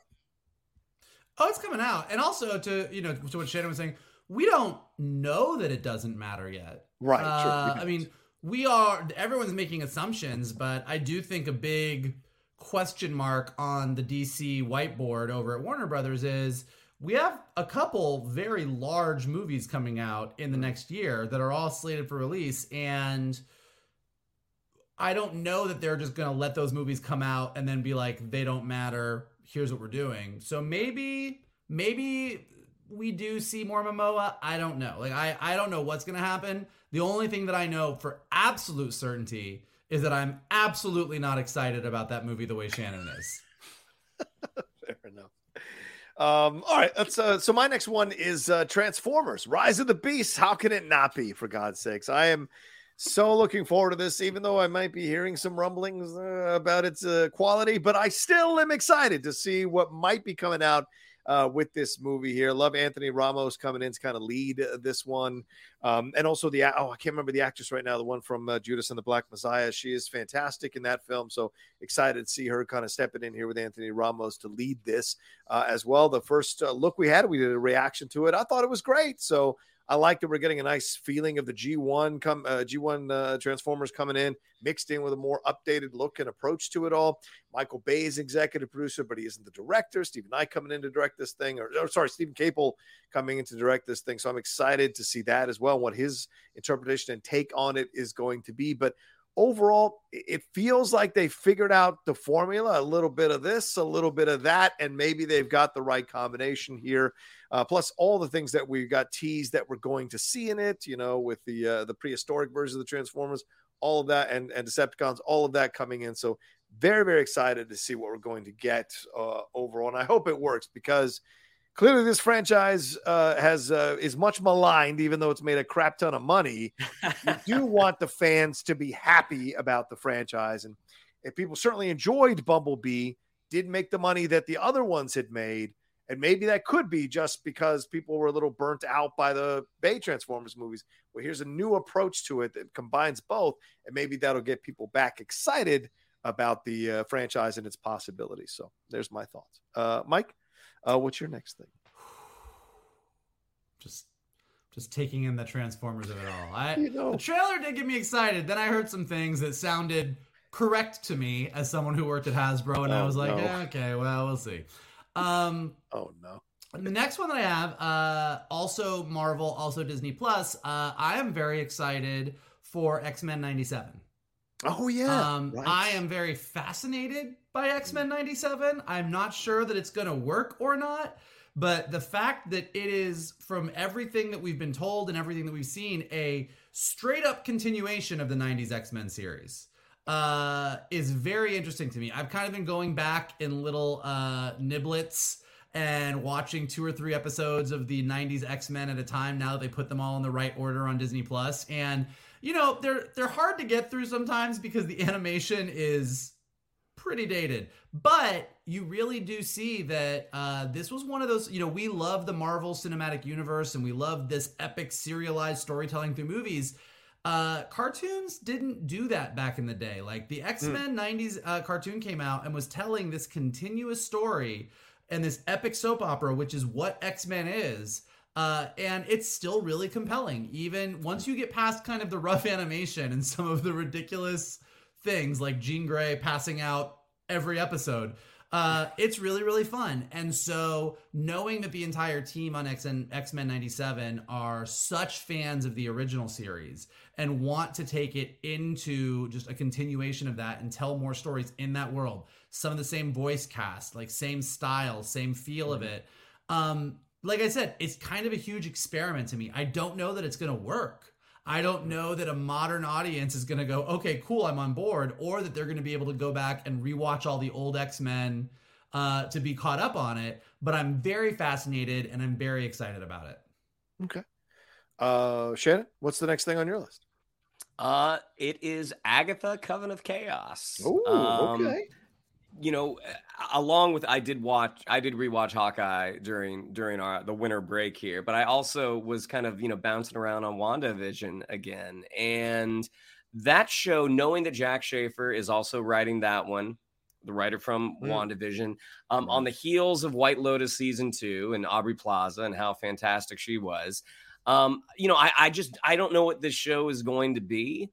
S2: Oh, it's coming out. And also to you know to what Shannon was saying, we don't know that it doesn't matter yet.
S1: Right.
S2: Uh,
S1: sure.
S2: I mean, we are everyone's making assumptions, but I do think a big question mark on the DC whiteboard over at Warner Brothers is we have a couple very large movies coming out in the next year that are all slated for release and I don't know that they're just going to let those movies come out and then be like they don't matter, here's what we're doing. So maybe maybe we do see more Momoa. I don't know. Like I I don't know what's to happen. The only thing that I know for absolute certainty is that I'm absolutely not excited about that movie the way Shannon is.
S1: Fair enough. Um, all right, let's. Uh, so my next one is uh, Transformers: Rise of the Beast. How can it not be? For God's sakes, I am so looking forward to this. Even though I might be hearing some rumblings uh, about its uh, quality, but I still am excited to see what might be coming out uh, with this movie here. Love Anthony Ramos coming in to kind of lead uh, this one. Um, and also the, oh, I can't remember the actress right now, the one from uh, Judas and the Black Messiah. She is fantastic in that film. So excited to see her kind of stepping in here with Anthony Ramos to lead this uh, as well. The first uh, look we had, we did a reaction to it. I thought it was great. So, I like that we're getting a nice feeling of the G1 come uh, G1 uh, Transformers coming in, mixed in with a more updated look and approach to it all. Michael Bay is executive producer, but he isn't the director. Stephen I coming in to direct this thing, or, or sorry, Steven Caple coming in to direct this thing. So I'm excited to see that as well, what his interpretation and take on it is going to be. But overall, it feels like they figured out the formula a little bit of this, a little bit of that, and maybe they've got the right combination here. Uh, plus, all the things that we got teased that we're going to see in it, you know, with the uh, the prehistoric version of the Transformers, all of that, and, and Decepticons, all of that coming in. So, very, very excited to see what we're going to get uh, overall. And I hope it works because clearly this franchise uh, has uh, is much maligned, even though it's made a crap ton of money. you do want the fans to be happy about the franchise, and if people certainly enjoyed Bumblebee, didn't make the money that the other ones had made. And maybe that could be just because people were a little burnt out by the Bay Transformers movies. Well, here's a new approach to it that combines both, and maybe that'll get people back excited about the uh, franchise and its possibilities. So there's my thoughts. Uh, Mike, uh, what's your next thing?
S2: Just just taking in the Transformers of it all. I you know. the trailer did get me excited. Then I heard some things that sounded correct to me as someone who worked at Hasbro, and oh, I was like, no. eh, okay, well, we'll see. Um,
S1: oh no.
S2: The next one that I have, uh, also Marvel, also Disney Plus. Uh, I am very excited for X Men '97.
S1: Oh yeah.
S2: Um, right. I am very fascinated by X Men '97. I'm not sure that it's going to work or not, but the fact that it is from everything that we've been told and everything that we've seen, a straight up continuation of the '90s X Men series uh, is very interesting to me. I've kind of been going back in little uh, niblets and watching two or three episodes of the 90s X-Men at a time now that they put them all in the right order on Disney And you know, they're they're hard to get through sometimes because the animation is pretty dated. But you really do see that uh, this was one of those, you know, we love the Marvel Cinematic Universe and we love this epic serialized storytelling through movies uh, cartoons didn't do that back in the day. Like the X Men mm. 90s uh, cartoon came out and was telling this continuous story and this epic soap opera, which is what X Men is. Uh, and it's still really compelling, even once you get past kind of the rough animation and some of the ridiculous things like Jean Grey passing out every episode. Uh, it's really really fun and so knowing that the entire team on X-Men, x-men 97 are such fans of the original series and want to take it into just a continuation of that and tell more stories in that world some of the same voice cast like same style same feel mm-hmm. of it um like i said it's kind of a huge experiment to me i don't know that it's going to work I don't know that a modern audience is going to go, okay, cool, I'm on board, or that they're going to be able to go back and rewatch all the old X Men uh, to be caught up on it. But I'm very fascinated and I'm very excited about it.
S1: Okay. Uh, Shannon, what's the next thing on your list?
S3: Uh, it is Agatha Coven of Chaos.
S1: Oh, um, okay
S3: you know, along with I did watch, I did rewatch Hawkeye during during our the winter break here, but I also was kind of you know bouncing around on WandaVision again, and that show, knowing that Jac Schaeffer is also writing that one, the writer from mm. WandaVision, um, on the heels of White Lotus season two and Aubrey Plaza and how fantastic she was. Um, you know, I, I just I don't know what this show is going to be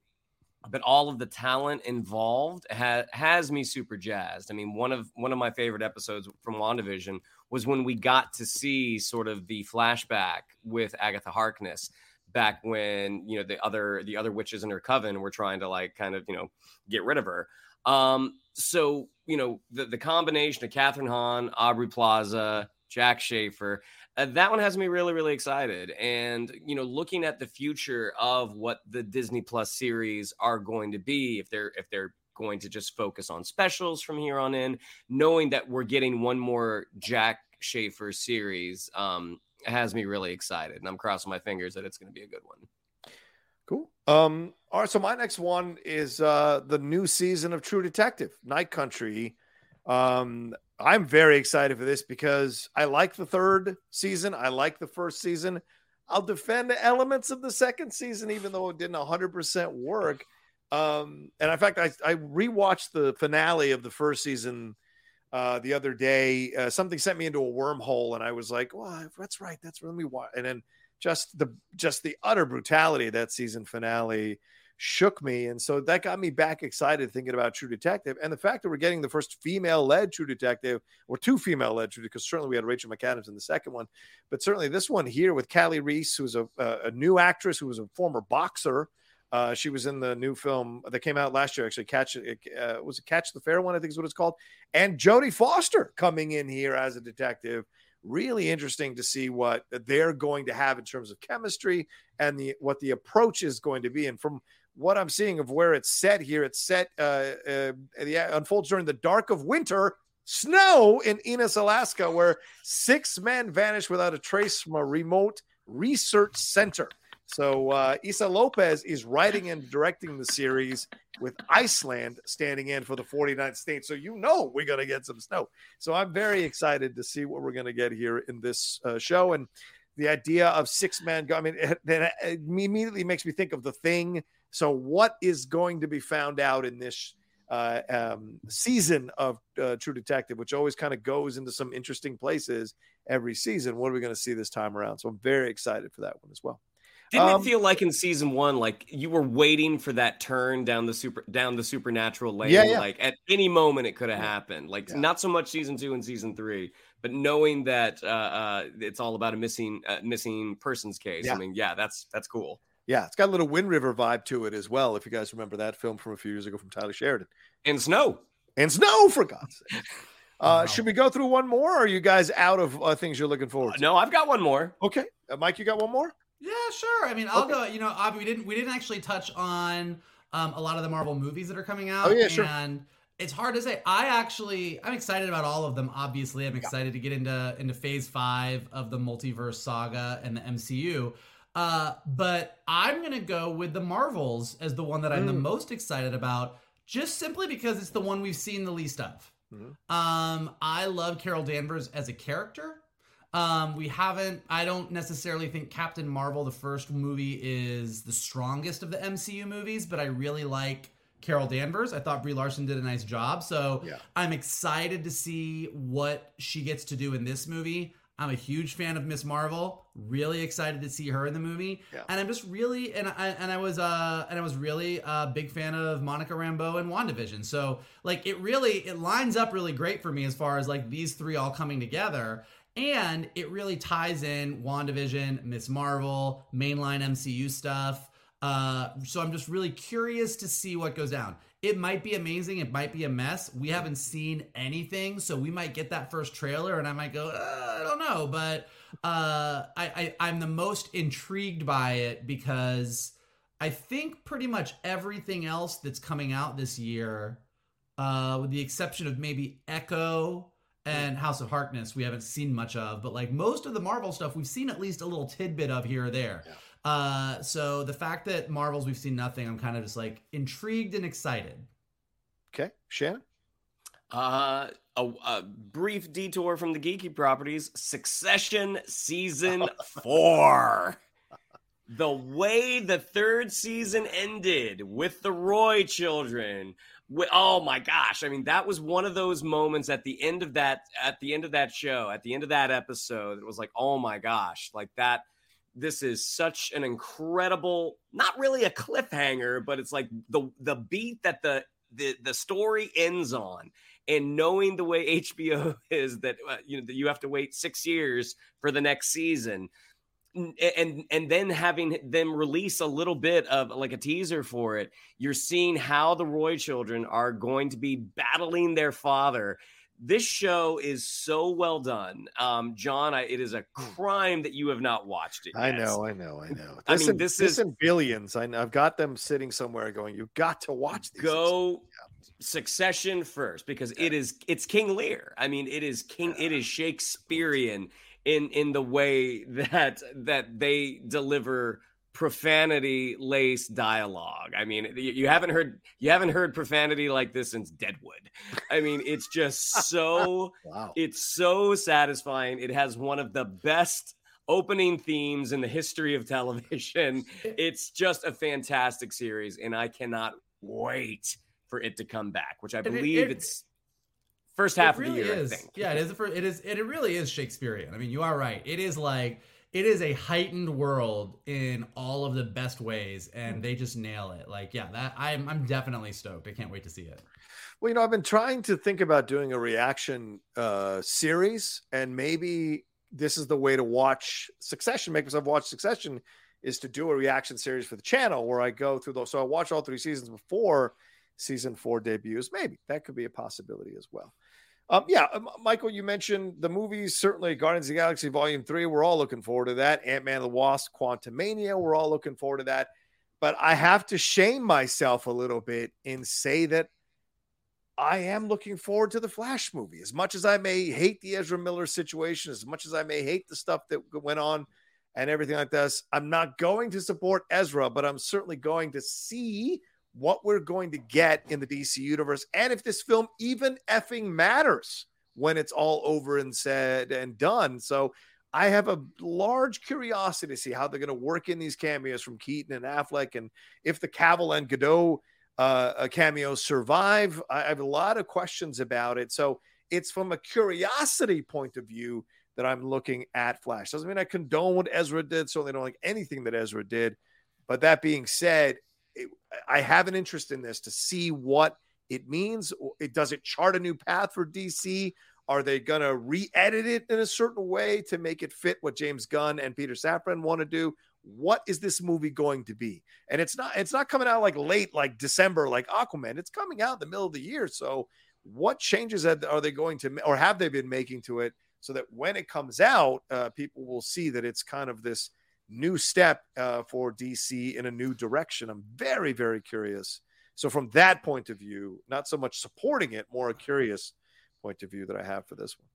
S3: but all of the talent involved ha- has me super jazzed. I mean, one of one of my favorite episodes from WandaVision was when we got to see sort of the flashback with Agatha Harkness back when you know the other the other witches in her coven were trying to like kind of you know get rid of her. Um, so you know the the combination of Kathryn Hahn, Aubrey Plaza, Jac Schaeffer uh, that one has me really really excited and you know looking at the future of what the disney plus series are going to be if they're if they're going to just focus on specials from here on in knowing that we're getting one more Jac Schaeffer series um has me really excited and i'm crossing my fingers that it's going to be a good one.
S1: Cool. Um all right so my next one is uh the new season of true detective night country Um, I'm very excited for this because I like the third season. I like the first season. I'll defend elements of the second season, even though it didn't 100% work. Um, and in fact, I, I rewatched the finale of the first season uh, the other day. Uh, something sent me into a wormhole, and I was like, "Well, that's right. That's let me watch." And then just the just the utter brutality of that season finale shook me. And so that got me back excited thinking about True Detective. And the fact that we're getting the first female led True Detective, or two female led True because certainly we had Rachel McAdams in the second one, but certainly this one here with Kali Reis, who's a, a new actress who was a former boxer. Uh, she was in the new film that came out last year. Actually, Catch uh, was it Catch the Fair one? I think is what it's called. And Jodie Foster coming in here as a detective. Really interesting to see what they're going to have in terms of chemistry and the what the approach is going to be. And from what I'm seeing of where it's set here, it's set, uh, uh, it unfolds during the dark of winter, snow in Ennis, Alaska, where six men vanish without a trace from a remote research center. So uh, Issa Lopez is writing and directing the series with Iceland standing in for the 49th state. So you know we're going to get some snow. So I'm very excited to see what we're going to get here in this uh, show. And the idea of six men, I mean, it, it immediately makes me think of the thing so, what is going to be found out in this uh, um, season of uh, True Detective, which always kind of goes into some interesting places every season? What are we going to see this time around? So, I'm very excited for that one as well.
S3: Didn't um, it feel like in season one, like you were waiting for that turn down the super down the supernatural lane? Yeah, yeah. Like at any moment it could have yeah. happened. Like not so much season two and season three, but knowing that uh, uh, it's all about a missing uh, missing persons case. I mean, yeah, that's that's cool.
S1: Yeah, it's got a little Wind River vibe to it as well. If you guys remember that film from a few years ago from Taylor Sheridan.
S3: And snow.
S1: And snow, for God's sake. Uh, Should we go through one more? Or are you guys out of uh, things you're looking forward to?
S3: no, I've got one more.
S1: Okay, uh, Mike, you got one more?
S2: Yeah, sure. I mean, I'll okay. go. You know, we didn't we didn't actually touch on um, a lot of the Marvel movies that are coming out.
S1: Oh yeah, sure.
S2: And it's hard to say. I actually I'm excited about all of them. Obviously, I'm excited yeah. to get into into Phase Five of the multiverse saga and the MCU. Uh, but I'm gonna go with the Marvels as the one that I'm mm. the most excited about, just simply because it's the one we've seen the least of. Mm-hmm. Um, I love Carol Danvers as a character. Um, we haven't. I don't necessarily think Captain Marvel, the first movie, is the strongest of the MCU movies, but I really like Carol Danvers. I thought Brie Larson did a nice job, so yeah. I'm excited to see what she gets to do in this movie. I'm a huge fan of Ms. Marvel. Really excited to see her in the movie, yeah. and I'm just really and I and I was uh and I was really a big fan of Monica Rambeau and WandaVision. So like it really it lines up really great for me as far as like these three all coming together, and it really ties in WandaVision, Ms. Marvel, mainline MCU stuff. Uh, so I'm just really curious to see what goes down. It might be amazing. It might be a mess. We haven't seen anything, so we might get that first trailer, and I might go, uh, I don't know, but uh, I, I I'm the most intrigued by it because I think pretty much everything else that's coming out this year, uh, with the exception of maybe Echo and House of Harkness, we haven't seen much of. But like most of the Marvel stuff, we've seen at least a little tidbit of here or there. Yeah. Uh, so the fact that Marvels we've seen nothing, I'm kind of just like intrigued and excited.
S1: Okay, Shannon.
S3: Uh, a, a, brief detour from the geeky properties. Succession season four. the way the third season ended with the Roy children. With, oh my gosh! I mean, that was one of those moments at the end of that at the end of that show, at the end of that episode. It was like, oh my gosh, like that this is such an incredible not really a cliffhanger but it's like the the beat that the the, the story ends on and knowing the way HBO is that uh, you know that you have to wait 6 years for the next season and and then having them release a little bit of like a teaser for it you're seeing how the Roy children are going to be battling their father this show is so well done. Um, John, I, it is a crime that you have not watched it.
S1: Yet. I know, I know, I know. I mean, this is in billions. I, have got them sitting somewhere going, you've got to watch these.
S3: Go Succession first because it is it's King Lear. I mean, it is King. It is Shakespearean in in the way that that they deliver profanity laced dialogue. I mean, you, you, haven't heard you haven't heard profanity like this since Deadwood. I mean, it's just so wow. it's so satisfying. It has one of the best opening themes in the history of television. It's just a fantastic series, and I cannot wait for it to come back, which I believe it, it, it's first half really of the year.
S2: Is. Yeah, it is. First, it is. It really is Shakespearean. I mean, you are right. It is like it is a heightened world in all of the best ways, and they just nail it. Like, yeah, that I'm I'm definitely stoked. I can't wait to see it.
S1: Well, you know, I've been trying to think about doing a reaction uh, series, and maybe this is the way to watch Succession. Make myself watch Succession is to do a reaction series for the channel where I go through those. So I watch all three seasons before season four debuts. Maybe that could be a possibility as well. Um, yeah, um, Michael, you mentioned the movies. Certainly, Guardians of the Galaxy Volume Three. We're all looking forward to that. Ant Man the Wasp, Quantumania. We're all looking forward to that. But I have to shame myself a little bit and say that I am looking forward to the Flash movie. As much as I may hate the Ezra Miller situation, as much as I may hate the stuff that went on and everything like this, I'm not going to support Ezra, but I'm certainly going to see what we're going to get in the DC universe and if this film even effing matters when it's all over and said and done. So I have a large curiosity to see how they're going to work in these cameos from Keaton and Affleck and if the Cavill and Gadot uh, cameos survive. I have a lot of questions about it. So it's from a curiosity point of view that I'm looking at Flash. Doesn't mean I condone what Ezra did. Certainly don't like anything that Ezra did. But that being said, it, I have an interest in this to see what it means. It does it chart a new path for DC? Are they going to re-edit it in a certain way to make it fit what James Gunn and Peter Safran want to do? What is this movie going to be? And it's not it's not coming out like late like December like Aquaman. It's coming out in the middle of the year. So what changes are they going to or have they been making to it so that when it comes out, uh, people will see that it's kind of this new step uh, for DC in a new direction. I'm very, very curious. So, from that point of view, not so much supporting it, more a curious point of view that I have for this one.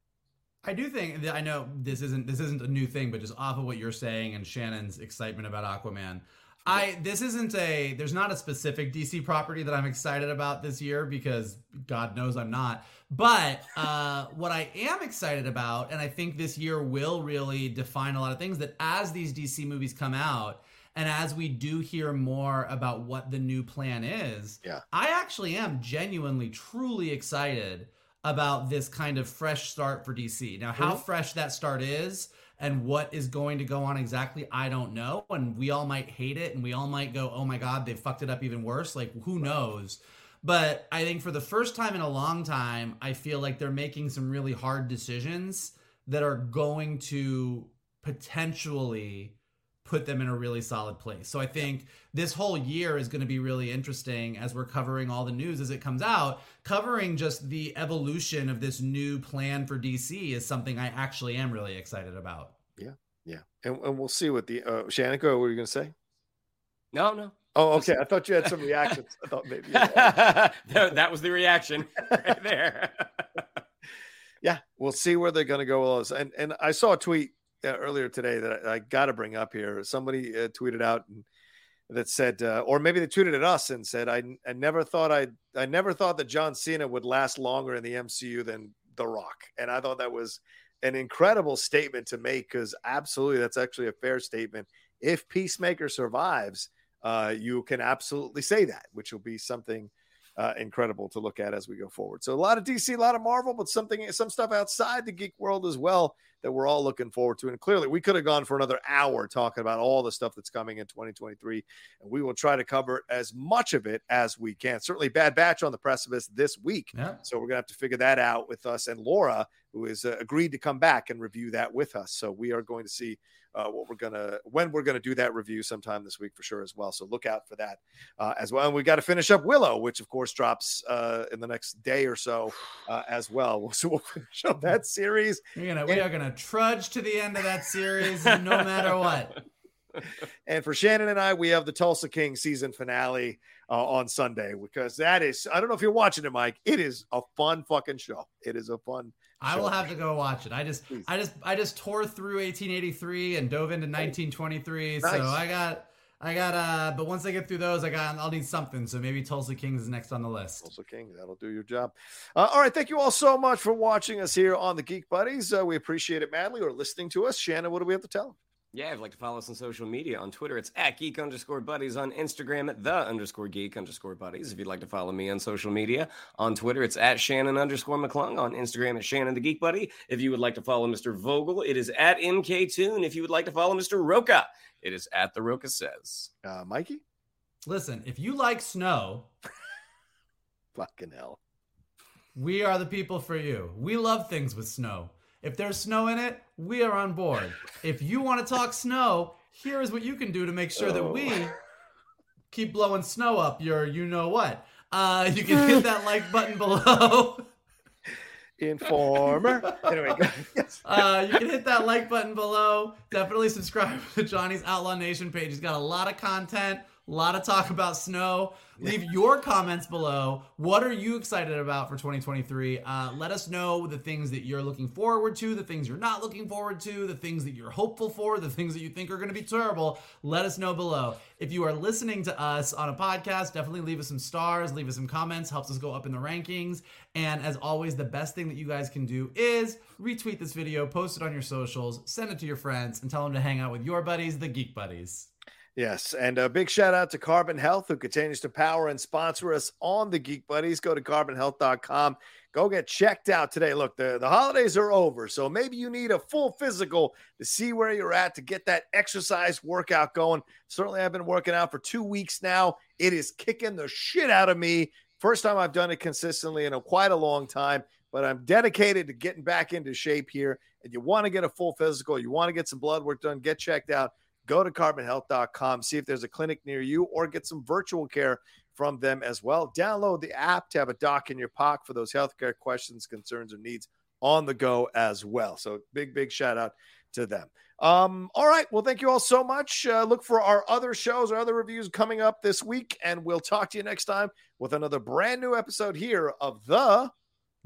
S2: I do think that I know this isn't this isn't a new thing, but just off of what you're saying and Shannon's excitement about Aquaman, I this isn't a there's not a specific DC property that I'm excited about this year because God knows I'm not. But uh, what I am excited about, and I think this year will really define a lot of things, that as these DC movies come out, and as we do hear more about what the new plan is,
S1: yeah.
S2: I actually am genuinely, truly excited about this kind of fresh start for DC. Now, how mm-hmm. fresh that start is and what is going to go on exactly, I don't know. And we all might hate it and we all might go, oh my God, they fucked it up even worse. Like, who knows? But I think for the first time in a long time, I feel like they're making some really hard decisions that are going to potentially put them in a really solid place. So I think this whole year is going to be really interesting as we're covering all the news as it comes out. Covering just the evolution of this new plan for DC is something I actually am really excited about.
S1: Yeah, yeah, and, and we'll see what the uh, Shanika. What were you going to say?
S3: No, no.
S1: Oh, okay. I thought you had some reactions. I thought maybe
S3: that was the reaction right there.
S1: yeah, we'll see where they're going to go with this. And and I saw a tweet earlier today that I, I got to bring up here. Somebody uh, tweeted out and, that said, uh, or maybe they tweeted at us and said, I I never thought I I never thought that John Cena would last longer in the MCU than The Rock, and I thought that was an incredible statement to make because absolutely that's actually a fair statement. If Peacemaker survives uh, you can absolutely say that, which will be something uh, incredible to look at as we go forward. So a lot of DC, a lot of Marvel, but something, some stuff outside the geek world as well that we're all looking forward to. And clearly, we could have gone for another hour talking about all the stuff that's coming in 2023, and we will try to cover as much of it as we can. Certainly, Bad Batch on the precipice this week, yeah. so we're gonna have to figure that out with us and Laura, who has uh, agreed to come back and review that with us. So we are going to see uh, what we're gonna when we're gonna do that review sometime this week for sure as well. So look out for that uh, as well. And we got to finish up Willow, which of course drops uh, in the next day or so uh, as well. So we'll finish up that series.
S2: We're gonna, we are gonna trudge to the end of that series no matter what.
S1: And for Shannon and I, we have the Tulsa King season finale uh, on Sunday because that is, I don't know if you're watching it, Mike. It is a fun fucking show. It is a fun
S2: I will have to go watch it. I just, Please. I just, I just tore through 1883 and dove into 1923. Nice. So I got, I got uh, but once I get through those, I got I'll need something. So maybe Tulsa Kings is next on the list.
S1: Tulsa King, that'll do your job. Uh, all right, thank you all so much for watching us here on the Geek Buddies. Uh, we appreciate it madly, or listening to us. Shannon, what do we have to tell them?
S3: Yeah, if you'd like to follow us on social media, on Twitter, it's at geek underscore buddies. On Instagram, at the underscore geek underscore buddies. If you'd like to follow me on social media, on Twitter, it's at Shannon underscore McClung. On Instagram, at Shannon the Geek Buddy. If you would like to follow Mr. Vogel, it is at MK Toon. If you would like to follow Mr. Rocha, it is at the Rocha Says.
S1: Uh, Mikey?
S2: Listen, if you like snow,
S1: Fucking hell.
S2: we are the people for you. We love things with snow. If there's snow in it, we are on board. If you want to talk snow, here is what you can do to make sure that we keep blowing snow up your you know what. Uh, you can hit that like button below.
S1: Informer. anyway, yes.
S2: Uh, you can hit that like button below. Definitely subscribe to Johnny's Outlaw Nation page. He's got a lot of content, a lot of talk about snow. Leave your comments below. What are you excited about for 2023? Uh, let us know the things that you're looking forward to, the things you're not looking forward to, the things that you're hopeful for, the things that you think are going to be terrible. Let us know below. If you are listening to us on a podcast, definitely leave us some stars, leave us some comments, helps us go up in the rankings. And as always, the best thing that you guys can do is retweet this video, post it on your socials, send it to your friends, and tell them to hang out with your buddies, the Geek Buddies.
S1: Yes, and a big shout out to Carbon Health, who continues to power and sponsor us on the Geek Buddies. Go to carbonhealth.com. Go get checked out today. Look, the, the holidays are over, so maybe you need a full physical to see where you're at to get that exercise workout going. Certainly, I've been working out for two weeks now. It is kicking the shit out of me. First time I've done it consistently in a quite a long time, but I'm dedicated to getting back into shape here. And you want to get a full physical, you want to get some blood work done, get checked out go to carbonhealth.com, see if there's a clinic near you, or get some virtual care from them as well. Download the app to have a doc in your pocket for those healthcare questions, concerns, or needs on the go as well. So, big, big shout out to them. Um, all right. Well, thank you all so much. Uh, look for our other shows, our other reviews coming up this week, and we'll talk to you next time with another brand new episode here of the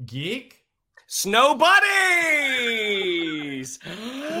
S2: Geek?
S3: Snow Buddies!